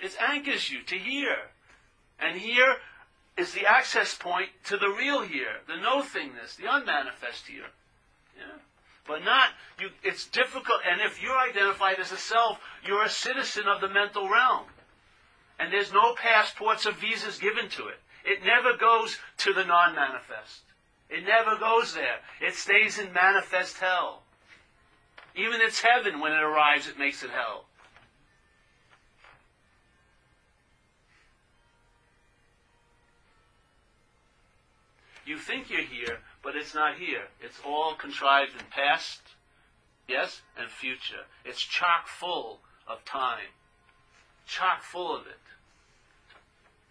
It anchors you to here. And here is the access point to the real here, the no thingness, the unmanifest here. Yeah. But not you it's difficult and if you're identified as a self, you're a citizen of the mental realm. And there's no passports or visas given to it. It never goes to the non manifest. It never goes there. It stays in manifest hell. Even its heaven, when it arrives, it makes it hell. You think you're here, but it's not here. It's all contrived in past, yes, and future. It's chock full of time. Chock full of it.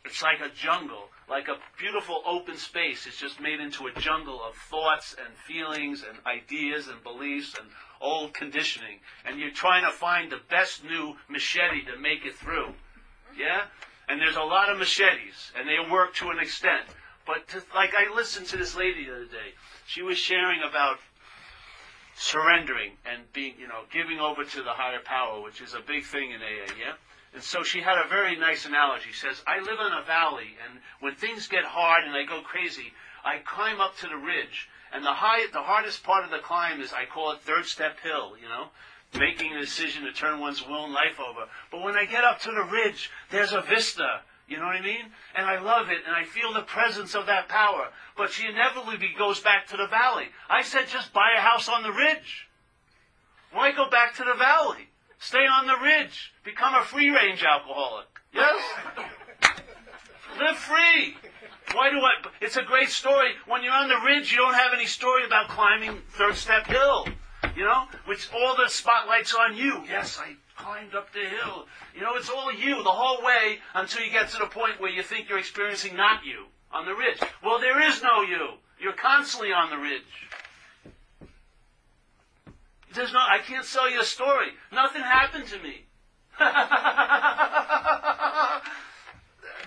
It's like a jungle, like a beautiful open space. It's just made into a jungle of thoughts and feelings and ideas and beliefs and old conditioning. And you're trying to find the best new machete to make it through. Yeah? And there's a lot of machetes, and they work to an extent. But to, like I listened to this lady the other day. She was sharing about surrendering and being, you know, giving over to the higher power, which is a big thing in AA, yeah? And so she had a very nice analogy. She says, I live in a valley, and when things get hard and I go crazy, I climb up to the ridge. And the high, the hardest part of the climb is, I call it third step hill, you know? Making a decision to turn one's will and life over. But when I get up to the ridge, there's a vista. You know what I mean? And I love it, and I feel the presence of that power. But she inevitably goes back to the valley. I said, just buy a house on the ridge. Why go back to the valley? Stay on the ridge. Become a free range alcoholic. Yes? Live free. Why do I? It's a great story. When you're on the ridge, you don't have any story about climbing Third Step Hill. You know, which all the spotlight's on you. Yes, I climbed up the hill. You know, it's all you the whole way until you get to the point where you think you're experiencing not you on the ridge. Well, there is no you. You're constantly on the ridge. There's no, I can't sell you a story. Nothing happened to me.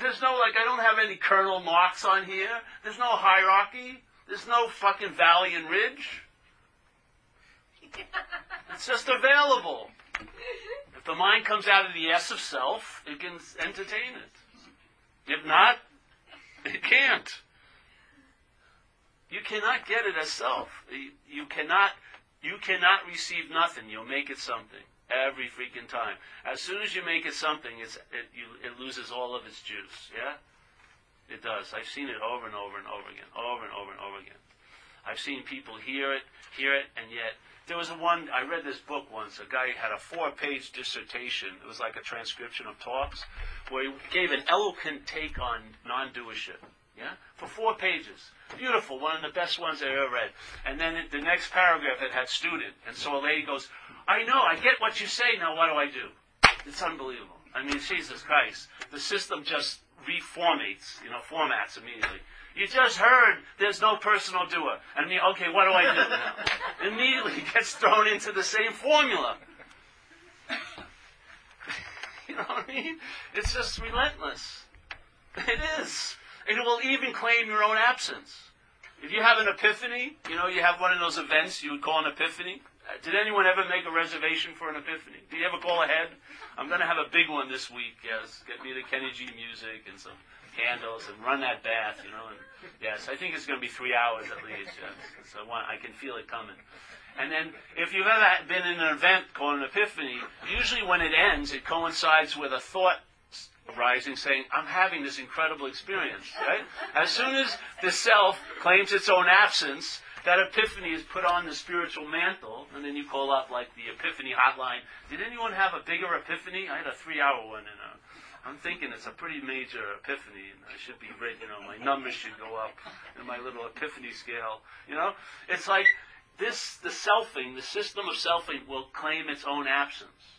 There's no, like, I don't have any kernel marks on here. There's no hierarchy. There's no fucking valley and ridge. It's just available. If the mind comes out of the S of self, it can entertain it. If not, it can't. You cannot get it as self. You cannot, you cannot receive nothing. You'll make it something every freaking time. As soon as you make it something, it's, it, you, it loses all of its juice. Yeah, it does. I've seen it over and over and over again, over and over and over again. I've seen people hear it, hear it, and yet there was a one, I read this book once. A guy had a four page dissertation. It was like a transcription of talks where he gave an eloquent take on non doership. Yeah? For four pages. Beautiful. One of the best ones I ever read. And then the next paragraph it had student. And so a lady goes, I know, I get what you say. Now what do I do? It's unbelievable. I mean, Jesus Christ. The system just reformates, you know, formats immediately. You just heard there's no personal doer. And me, okay, what do I do now? Immediately gets thrown into the same formula. you know what I mean? It's just relentless. It is. And it will even claim your own absence. If you have an epiphany, you know, you have one of those events you would call an epiphany. Uh, did anyone ever make a reservation for an epiphany? Did you ever call ahead? I'm going to have a big one this week. Yes, get me the Kenny G music and some candles and run that bath, you know. And yes, I think it's going to be three hours at least. Yes. So I can feel it coming. And then, if you've ever been in an event called an epiphany, usually when it ends, it coincides with a thought rising saying, I'm having this incredible experience, right? As soon as the self claims its own absence, that epiphany is put on the spiritual mantle, and then you call up like the epiphany hotline. Did anyone have a bigger epiphany? I had a three hour one, and uh, I'm thinking it's a pretty major epiphany, and I should be, you know, my numbers should go up in my little epiphany scale. You know, it's like this, the selfing, the system of selfing will claim its own absence.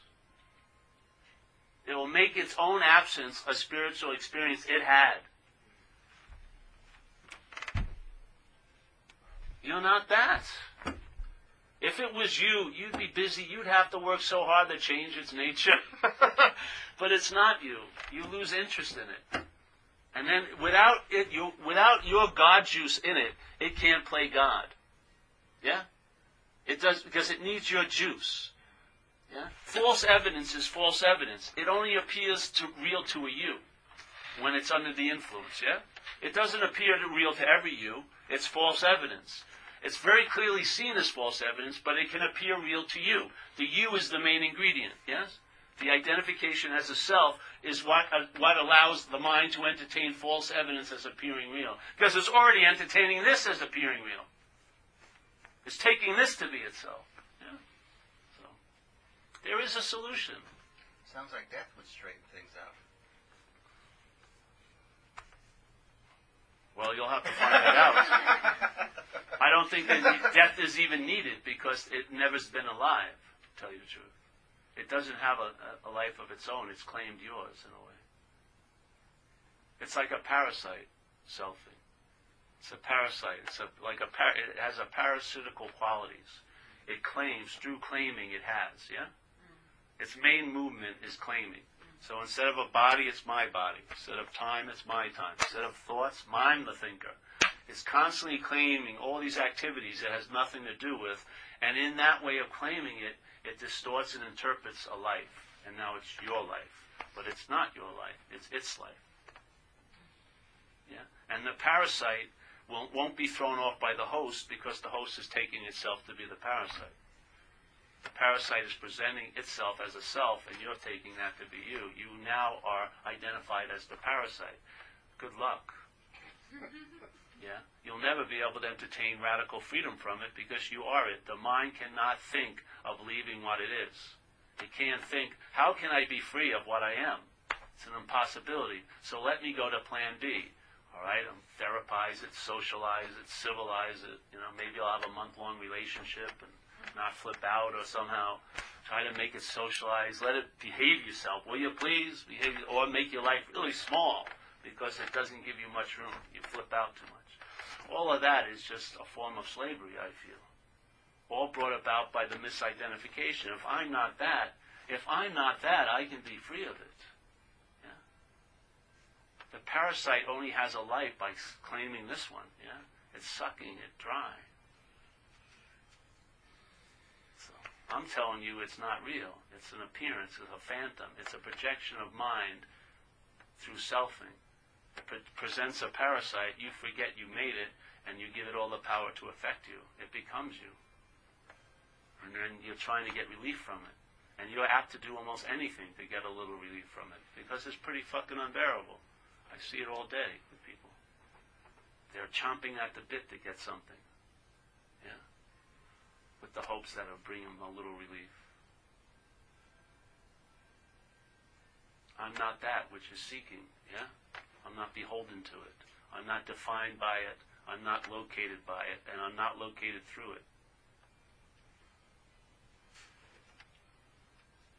It will make its own absence a spiritual experience it had. You're not that. If it was you, you'd be busy. You'd have to work so hard to change its nature. but it's not you. You lose interest in it. And then without it, you, without your God juice in it, it can't play God. Yeah? It does, because it needs your juice. Yeah? False evidence is false evidence. It only appears to real to a you when it's under the influence, yeah? It doesn't appear to real to every you. It's false evidence. It's very clearly seen as false evidence, but it can appear real to you. The you is the main ingredient, yes? The identification as a self is what, uh, what allows the mind to entertain false evidence as appearing real. Because it's already entertaining this as appearing real. It's taking this to be itself. There is a solution. Sounds like death would straighten things out. Well, you'll have to find that out. I don't think that death is even needed because it never's been alive, to tell you the truth. It doesn't have a, a life of its own. It's claimed yours in a way. It's like a parasite, selfing. It's a parasite. It's a, like a par- it has a parasitical qualities. It claims through claiming it has. Yeah. Its main movement is claiming. So instead of a body, it's my body. Instead of time, it's my time. Instead of thoughts, I'm the thinker. It's constantly claiming all these activities it has nothing to do with, and in that way of claiming it, it distorts and interprets a life. And now it's your life. But it's not your life, it's its life. Yeah? And the parasite will, won't be thrown off by the host because the host is taking itself to be the parasite. The parasite is presenting itself as a self, and you're taking that to be you. You now are identified as the parasite. Good luck. Yeah? You'll never be able to entertain radical freedom from it because you are it. The mind cannot think of leaving what it is. It can't think, how can I be free of what I am? It's an impossibility. So let me go to plan B. All right, um, therapize it, socialize it, civilize it. You know, maybe I'll have a month-long relationship and not flip out or somehow try to make it socialize. Let it behave yourself. Will you please behave, or make your life really small because it doesn't give you much room. You flip out too much. All of that is just a form of slavery, I feel. All brought about by the misidentification. If I'm not that, if I'm not that, I can be free of it. Yeah? The parasite only has a life by claiming this one. Yeah? It's sucking it dry. I'm telling you it's not real. It's an appearance, it's a phantom. It's a projection of mind through selfing. It pre- presents a parasite, you forget you made it, and you give it all the power to affect you. It becomes you. And then you're trying to get relief from it. And you're apt to do almost anything to get a little relief from it because it's pretty fucking unbearable. I see it all day with people. They're chomping at the bit to get something. With the hopes that it'll bring them a little relief. I'm not that which is seeking. Yeah. I'm not beholden to it. I'm not defined by it. I'm not located by it, and I'm not located through it.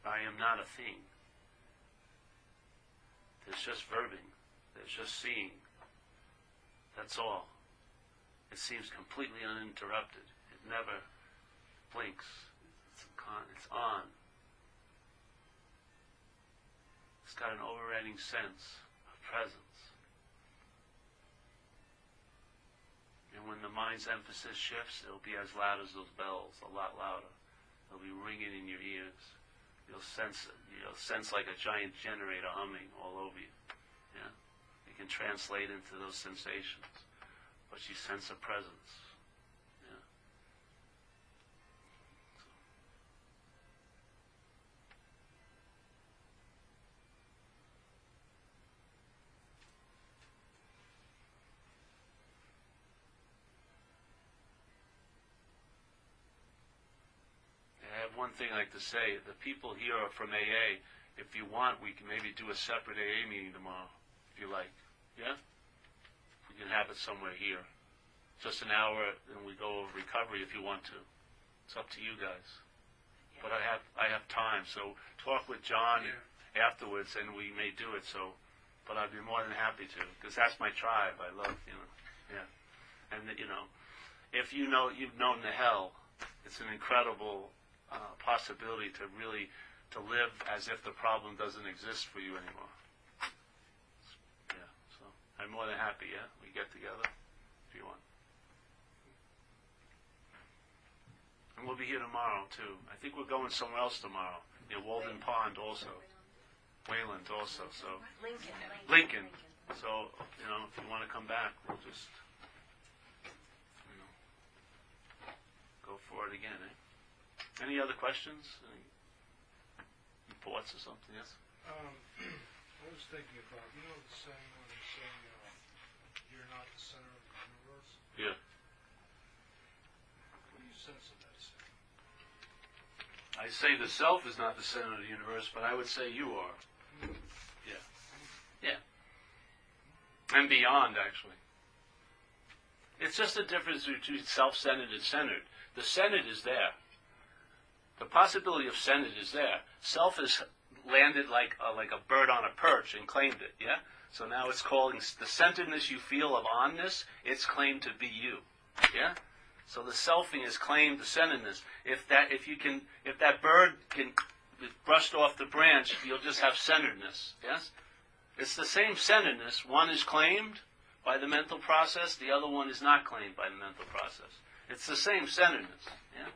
I am not a thing. There's just verbing. There's just seeing. That's all. It seems completely uninterrupted. It never blinks. It's, con- it's on. It's got an overriding sense of presence. And when the mind's emphasis shifts, it'll be as loud as those bells, a lot louder. It'll be ringing in your ears. You'll sense it. You'll sense like a giant generator humming all over you. Yeah? You can translate into those sensations, but you sense a presence. Yeah? One thing I like to say. The people here are from AA. If you want, we can maybe do a separate AA meeting tomorrow, if you like. Yeah? We can have it somewhere here. Just an hour, and we go over recovery if you want to. It's up to you guys. But I have I have time, so talk with John afterwards, and we may do it. So, but I'd be more than happy to, because that's my tribe. I love, you know, yeah. And you know, if you know you've known the hell, it's an incredible uh, possibility to really to live as if the problem doesn't exist for you anymore. Yeah. So I'm more than happy. Yeah, we get together if you want. And we'll be here tomorrow too. I think we're going somewhere else tomorrow. Near Walden Pond also. Wayland also. So Lincoln. Lincoln. So, you know, if you want to come back, we'll just, you know, go for it again, eh? Any other questions? Any reports or something? Yes? Um, I was thinking about, you know the saying when they say, uh, you're not the center of the universe? Yeah. What do you sense of that saying? I say the self is not the center of the universe, but I would say you are. Yeah. Yeah. And beyond, actually. It's just a difference between self-centered and centered. The centered is there. The possibility of centered is there. Self has landed like a, like a bird on a perch and claimed it. Yeah. So now it's calling the centeredness you feel of onness. It's claimed to be you. Yeah. So the selfing is claimed the centeredness. If that if you can if that bird can is brushed off the branch, you'll just have centeredness. Yes. It's the same centeredness. One is claimed by the mental process. The other one is not claimed by the mental process. It's the same centeredness. Yeah.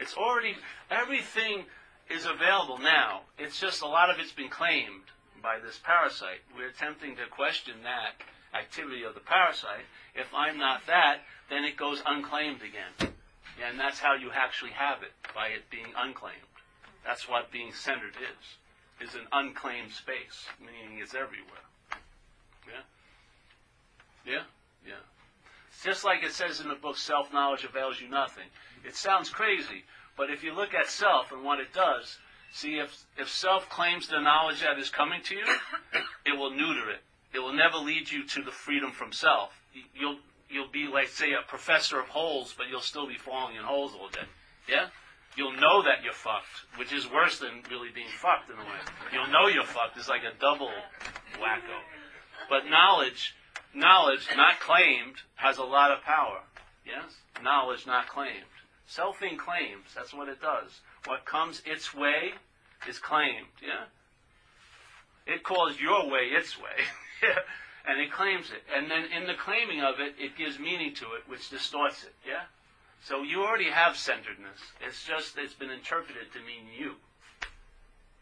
It's already everything is available now. It's just a lot of it's been claimed by this parasite. We're attempting to question that activity of the parasite. If I'm not that, then it goes unclaimed again. And that's how you actually have it, by it being unclaimed. That's what being centered is, is an unclaimed space, meaning it's everywhere. Yeah? Yeah? Yeah. It's just like it says in the book, self-knowledge avails you nothing. It sounds crazy, but if you look at self and what it does, see, if, if self claims the knowledge that is coming to you, it will neuter it. It will never lead you to the freedom from self. You'll, you'll be like, say, a professor of holes, but you'll still be falling in holes all day. Yeah? You'll know that you're fucked, which is worse than really being fucked in a way. You'll know you're fucked. It's like a double wacko. But knowledge, knowledge not claimed, has a lot of power. Yes? Knowledge not claimed. Selfing claims. That's what it does. What comes its way is claimed. Yeah? It calls your way its way. and it claims it. And then in the claiming of it, it gives meaning to it, which distorts it. Yeah? So you already have centeredness. It's just it's been interpreted to mean you.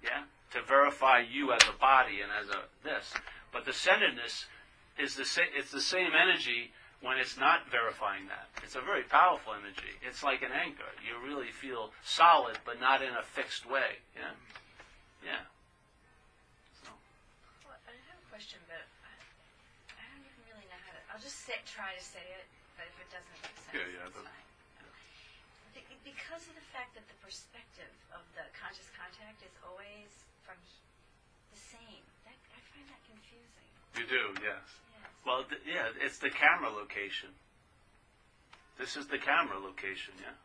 Yeah? To verify you as a body and as a this. But the centeredness is the same it's the same energy when it's not verifying that. It's a very powerful energy. It's like an anchor. You really feel solid but not in a fixed way. Yeah? Yeah. So Well, I have a question, but I, I don't even really know how to. I'll just say, try to say it, but if it doesn't make sense, Yeah, yeah, it's but- fine. Be- Because of the fact that the perspective of the conscious contact is always from the same, that, I find that confusing. you do, yes. Well, th- yeah, it's the camera location. This is the camera location, yeah.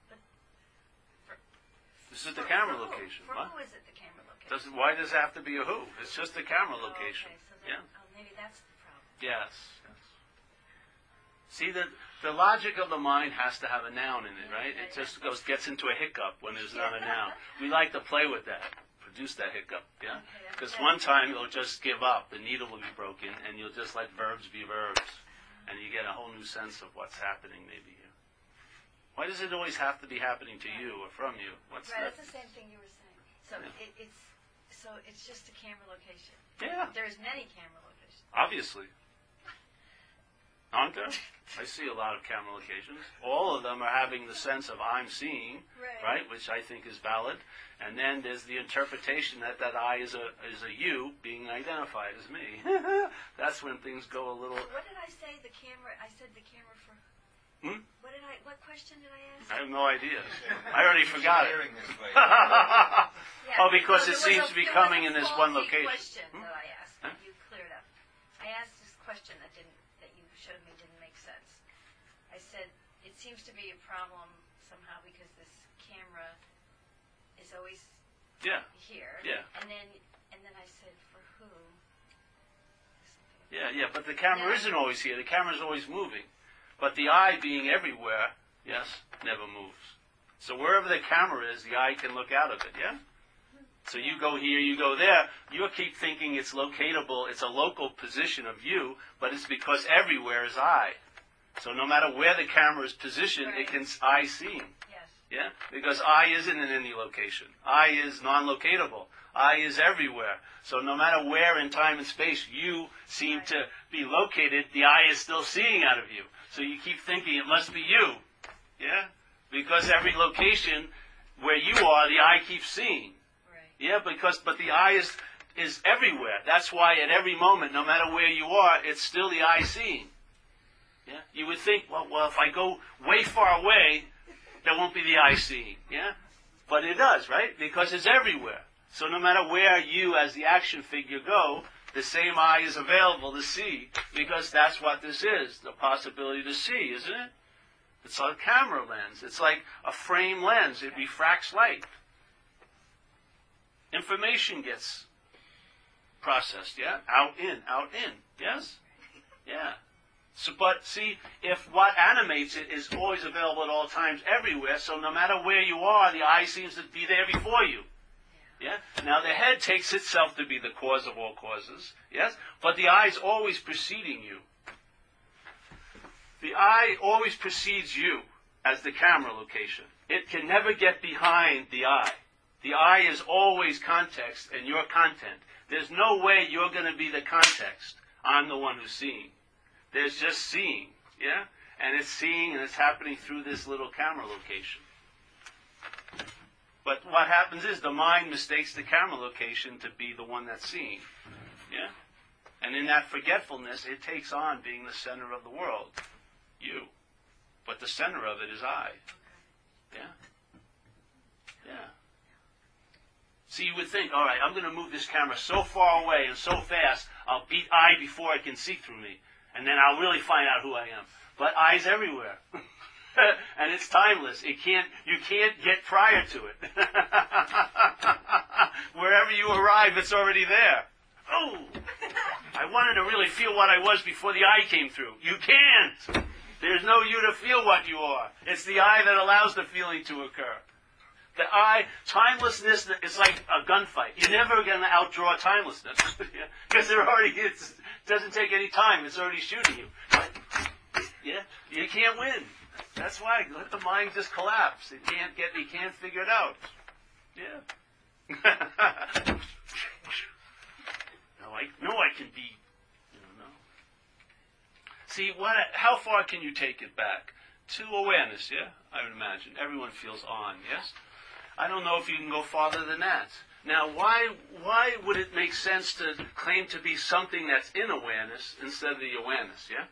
For- This is the For- camera for who? location. For What? who is it the camera location? Doesn't why does it have to be a who? It's just the camera Oh, location. Okay, so then, Yeah. oh, maybe that's the problem. Yes. yes. See the the logic of the mind has to have a noun in it, right? It just goes gets into a hiccup when there's not a noun. We like to play with that, produce that hiccup, yeah. Because one time you'll just give up, the needle will be broken, and you'll just let verbs be verbs, and you get a whole new sense of what's happening maybe here. Why does it always have to be happening to you or from you? What's Right, that? that's the same thing you were saying. So Yeah. it, it's so it's just a camera location. Yeah, There's many camera locations. obviously. Aren't there? I see a lot of camera locations. All of them are having the sense of I'm seeing, right? Which I think is valid. And then there's the interpretation that that I is a is a you being identified as me. That's when things go a little. What did I say? The camera. I said the camera for. Hmm? What did I? What question did I ask? I have no idea. I already forgot it. Hearing this way. Yeah. Oh, because No, it seems a- to be coming in this one faulty location. question Hmm? that I asked. Huh? You cleared up. I asked this question that didn't that you showed me didn't make sense. I said it seems to be a problem somehow because this camera is always Yeah, here. Yeah. And then and then I said for who? yeah, yeah. But the camera isn't always here. The camera's always moving. But the eye being everywhere, yes, never moves. So wherever the camera is, the eye can look out of it, yeah? So you go here, you go there, you keep thinking it's locatable, it's a local position of you, but it's because everywhere is eye. So no matter where the camera is positioned, it Right. can eye seeing. Yes. Yeah? Because I isn't in any location. I is non-locatable. I is everywhere. So no matter where in time and space you seem to be located, the eye is still seeing out of you. So you keep thinking it must be you. Yeah? Because every location where you are, the eye keeps seeing. Right. Yeah, because but the eye is is everywhere. That's why at every moment, no matter where you are, it's still the eye seeing. Yeah, you would think, well, well, if I go way far away, there won't be the eye seeing. Yeah, but it does, right? Because it's everywhere. So no matter where you, as the action figure, go, the same eye is available to see because that's what this is—the possibility to see, isn't it? It's like a camera lens. It's like a frame lens. It refracts light information gets processed, yeah? Out, in, out, in. Yes? Yeah. So, but see, if what animates it is always available at all times everywhere, so no matter where you are, the eye seems to be there before you. Yeah? Now the head takes itself to be the cause of all causes, yes? But the eye is always preceding you. The eye always precedes you as the camera location. It can never get behind the eye. The eye is always context and your content. There's no way you're going to be the context. I'm the one who's seeing. There's just seeing, yeah? And it's seeing and it's happening through this little camera location. But what happens is the mind mistakes the camera location to be the one that's seeing, yeah? And in that forgetfulness, it takes on being the center of the world, you. But the center of it is I. Yeah? Yeah. See, you would think, all right, I'm going to move this camera so far away and so fast, I'll beat I before it can see through me. And then I'll really find out who I am. But eyes everywhere. and it's timeless. It can't, you can't get prior to it. Wherever you arrive, it's already there. Oh! I wanted to really feel what I was before the eye came through. You can't! There's no you to feel what you are. It's the eye that allows the feeling to occur. The eye, timelessness is like a gunfight. You're never going to outdraw timelessness. Because it already it's, doesn't take any time. It's already shooting you. Yeah? You can't win. That's why. Let the mind just collapse. It can't get, you can't figure it out. Yeah. no, I know I can be, you know, no. See, what, how far can you take it back? To awareness, yeah? I would imagine. Everyone feels on, yes? I don't know if you can go farther than that. Now, why, why would it make sense to claim to be something that's in awareness instead of the awareness, yeah?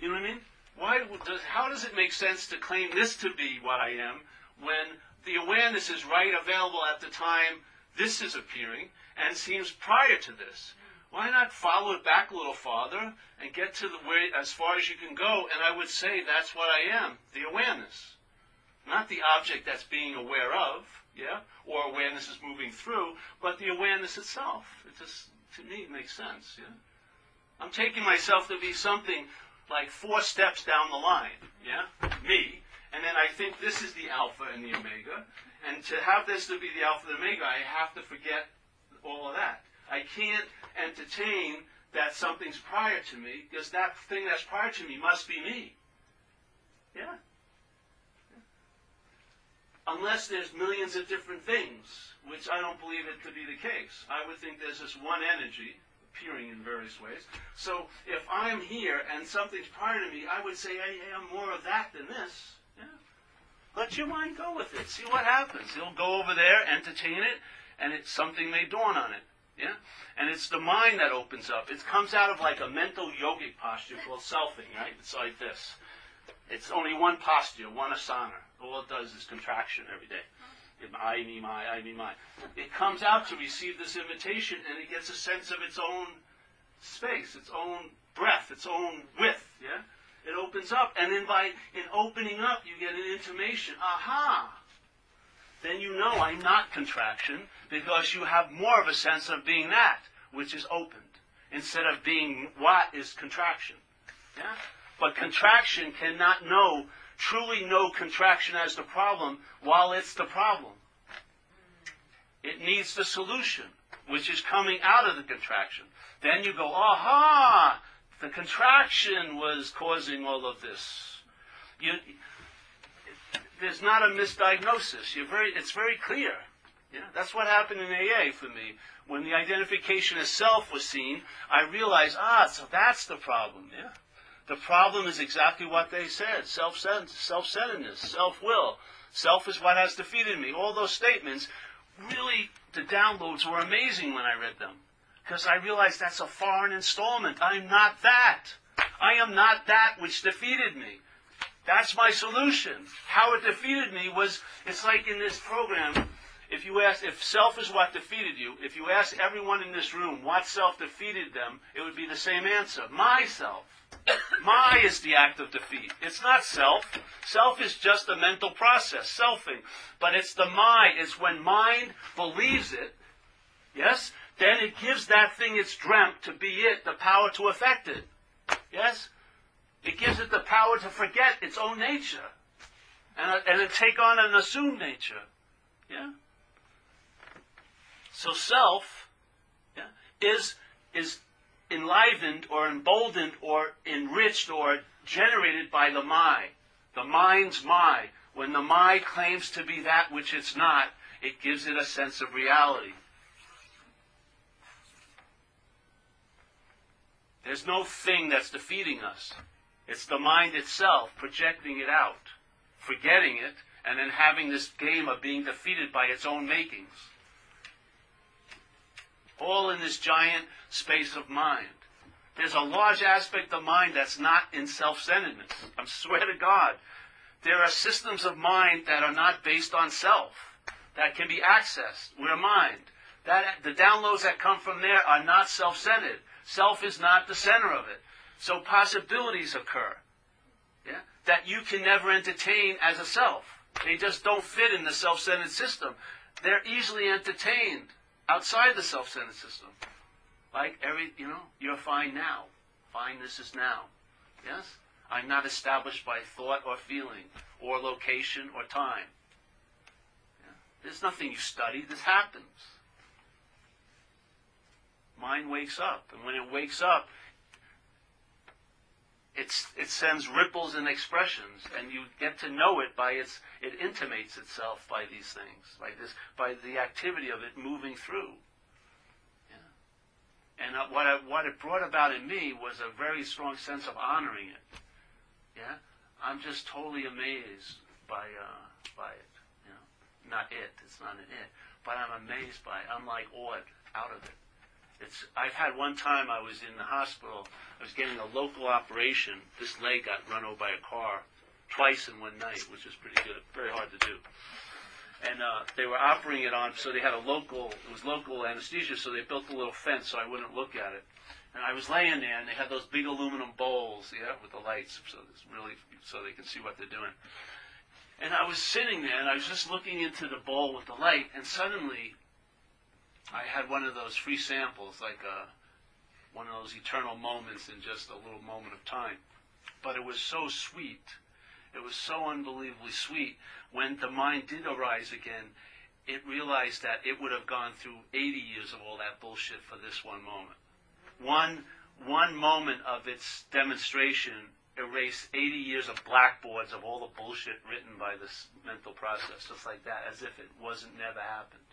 You know what I mean? Why does, how does it make sense to claim this to be what I am when the awareness is right available at the time this is appearing and seems prior to this? Why not follow it back a little farther and get to the way as far as you can go? And I would say that's what I am, the awareness. Not the object that's being aware of, yeah, or awareness is moving through, but the awareness itself. It just, to me, makes sense, yeah. I'm taking myself to be something like four steps down the line, yeah, me, and then I think this is the alpha and the omega, and to have this to be the alpha and the omega, I have to forget all of that. I can't entertain that something's prior to me because that thing that's prior to me must be me. Yeah. Unless there's millions of different things, which I don't believe it to be the case. I would think there's this one energy appearing in various ways. So if I'm here and something's prior to me, I would say I am more of that than this. Yeah. Let your mind go with it. See what happens. It'll go over there, entertain it, and it, something may dawn on it. Yeah? And it's the mind that opens up. It comes out of like a mental yogic posture called selfing, right? It's like this. It's only one posture, one asana. All it does is contraction every day. I, me, my, I, me, my. It comes out to receive this invitation and it gets a sense of its own space, its own breath, its own width. Yeah? It opens up, and then by in opening up, you get an intimation. Aha! Then you know I'm not contraction because you have more of a sense of being that which is opened instead of being what is contraction. Yeah? But contraction cannot know, truly know contraction as the problem while it's the problem. It needs the solution, which is coming out of the contraction. Then you go, aha! The contraction was causing all of this. You, there's not a misdiagnosis. Very, it's very clear. Yeah, that's what happened in AA for me. When the identification as self was seen, I realized, ah, so that's the problem. Yeah, the problem is exactly what they said: self-centeredness, self-will. Self is what has defeated me. All those statements, really, the downloads were amazing when I read them, because I realized that's a foreign installment. I'm not that. I am not that which defeated me. That's my solution. How it defeated me was, it's like in this program, if you ask, if self is what defeated you, if you ask everyone in this room what self defeated them, it would be the same answer. Myself. My is the act of defeat. It's not self. Self is just a mental process, selfing. But it's the my. It's when mind believes it, yes, then it gives that thing it's dreamt to be it the power to affect it. Yes? It gives it the power to forget its own nature and, uh, and to take on an assumed nature. Yeah? So self yeah, is, is enlivened or emboldened or enriched or generated by the my. The mind's my. When the my claims to be that which it's not, it gives it a sense of reality. There's no thing that's defeating us. It's the mind itself projecting it out, forgetting it, and then having this game of being defeated by its own makings. All in this giant space of mind. There's a large aspect of mind that's not in self-centeredness. I swear to God. There are systems of mind that are not based on self, that can be accessed. We're mind. That, the downloads that come from there are not self-centered. Self is not the center of it. So possibilities occur yeah, that you can never entertain as a self. They just don't fit in the self-centered system. They're easily entertained outside the self-centered system. Like every, you know, you're fine now. Fine, this is now. Yes? I'm not established by thought or feeling or location or time. Yeah? There's nothing you study. This happens. Mind wakes up. And when it wakes up, it's, it sends ripples and expressions, and you get to know it by its, it intimates itself by these things, by this, by the activity of it moving through. And uh, what, I, what it brought about in me was a very strong sense of honoring it. Yeah, I'm just totally amazed by, uh, by it. You know, not it. It's not an it, but I'm amazed by it. I'm like awed out of it. It's, I've had one time I was in the hospital. I was getting a local operation. This leg got run over by a car twice in one night, which is pretty good. Very hard to do. And uh, they were operating it on, so they had a local. It was local anesthesia, so they built a little fence so I wouldn't look at it. And I was laying there, and they had those big aluminum bowls, yeah, with the lights, so it's really so they can see what they're doing. And I was sitting there, and I was just looking into the bowl with the light, and suddenly I had one of those free samples, like a, uh, one of those eternal moments in just a little moment of time. But it was so sweet. It was so unbelievably sweet. When the mind did arise again, it realized that it would have gone through 80 years of all that bullshit for this one moment. One, one moment of its demonstration erased 80 years of blackboards of all the bullshit written by this mental process, just like that, as if it wasn't never happened.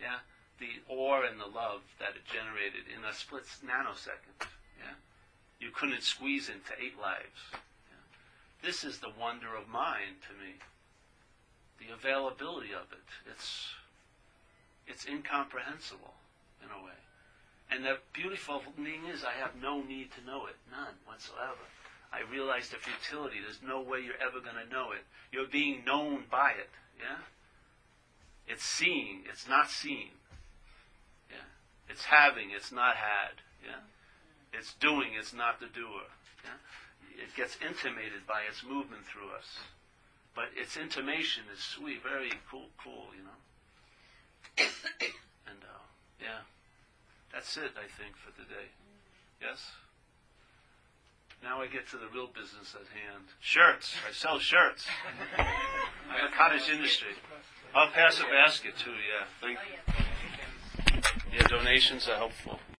Yeah? the awe and the love that it generated in a split nanosecond. Yeah? You couldn't squeeze into eight lives. Yeah? This is the wonder of mind to me. The availability of it. It's it's incomprehensible in a way. And the beautiful thing is I have no need to know it, none whatsoever. I realize the futility. There's no way you're ever going to know it. You're being known by it. Yeah? It's seeing, it's not seen. Yeah? It's having, it's not had. Yeah? It's doing, it's not the doer. Yeah? It gets intimated by its movement through us. But its intimation is sweet, very cool, cool, you know. and uh, yeah, that's it, I think, for today. Yes? Now I get to the real business at hand. Shirts. I sell shirts. I got cottage industry. I'll pass a basket too, yeah. Thank Oh, you. Yeah, donations are helpful.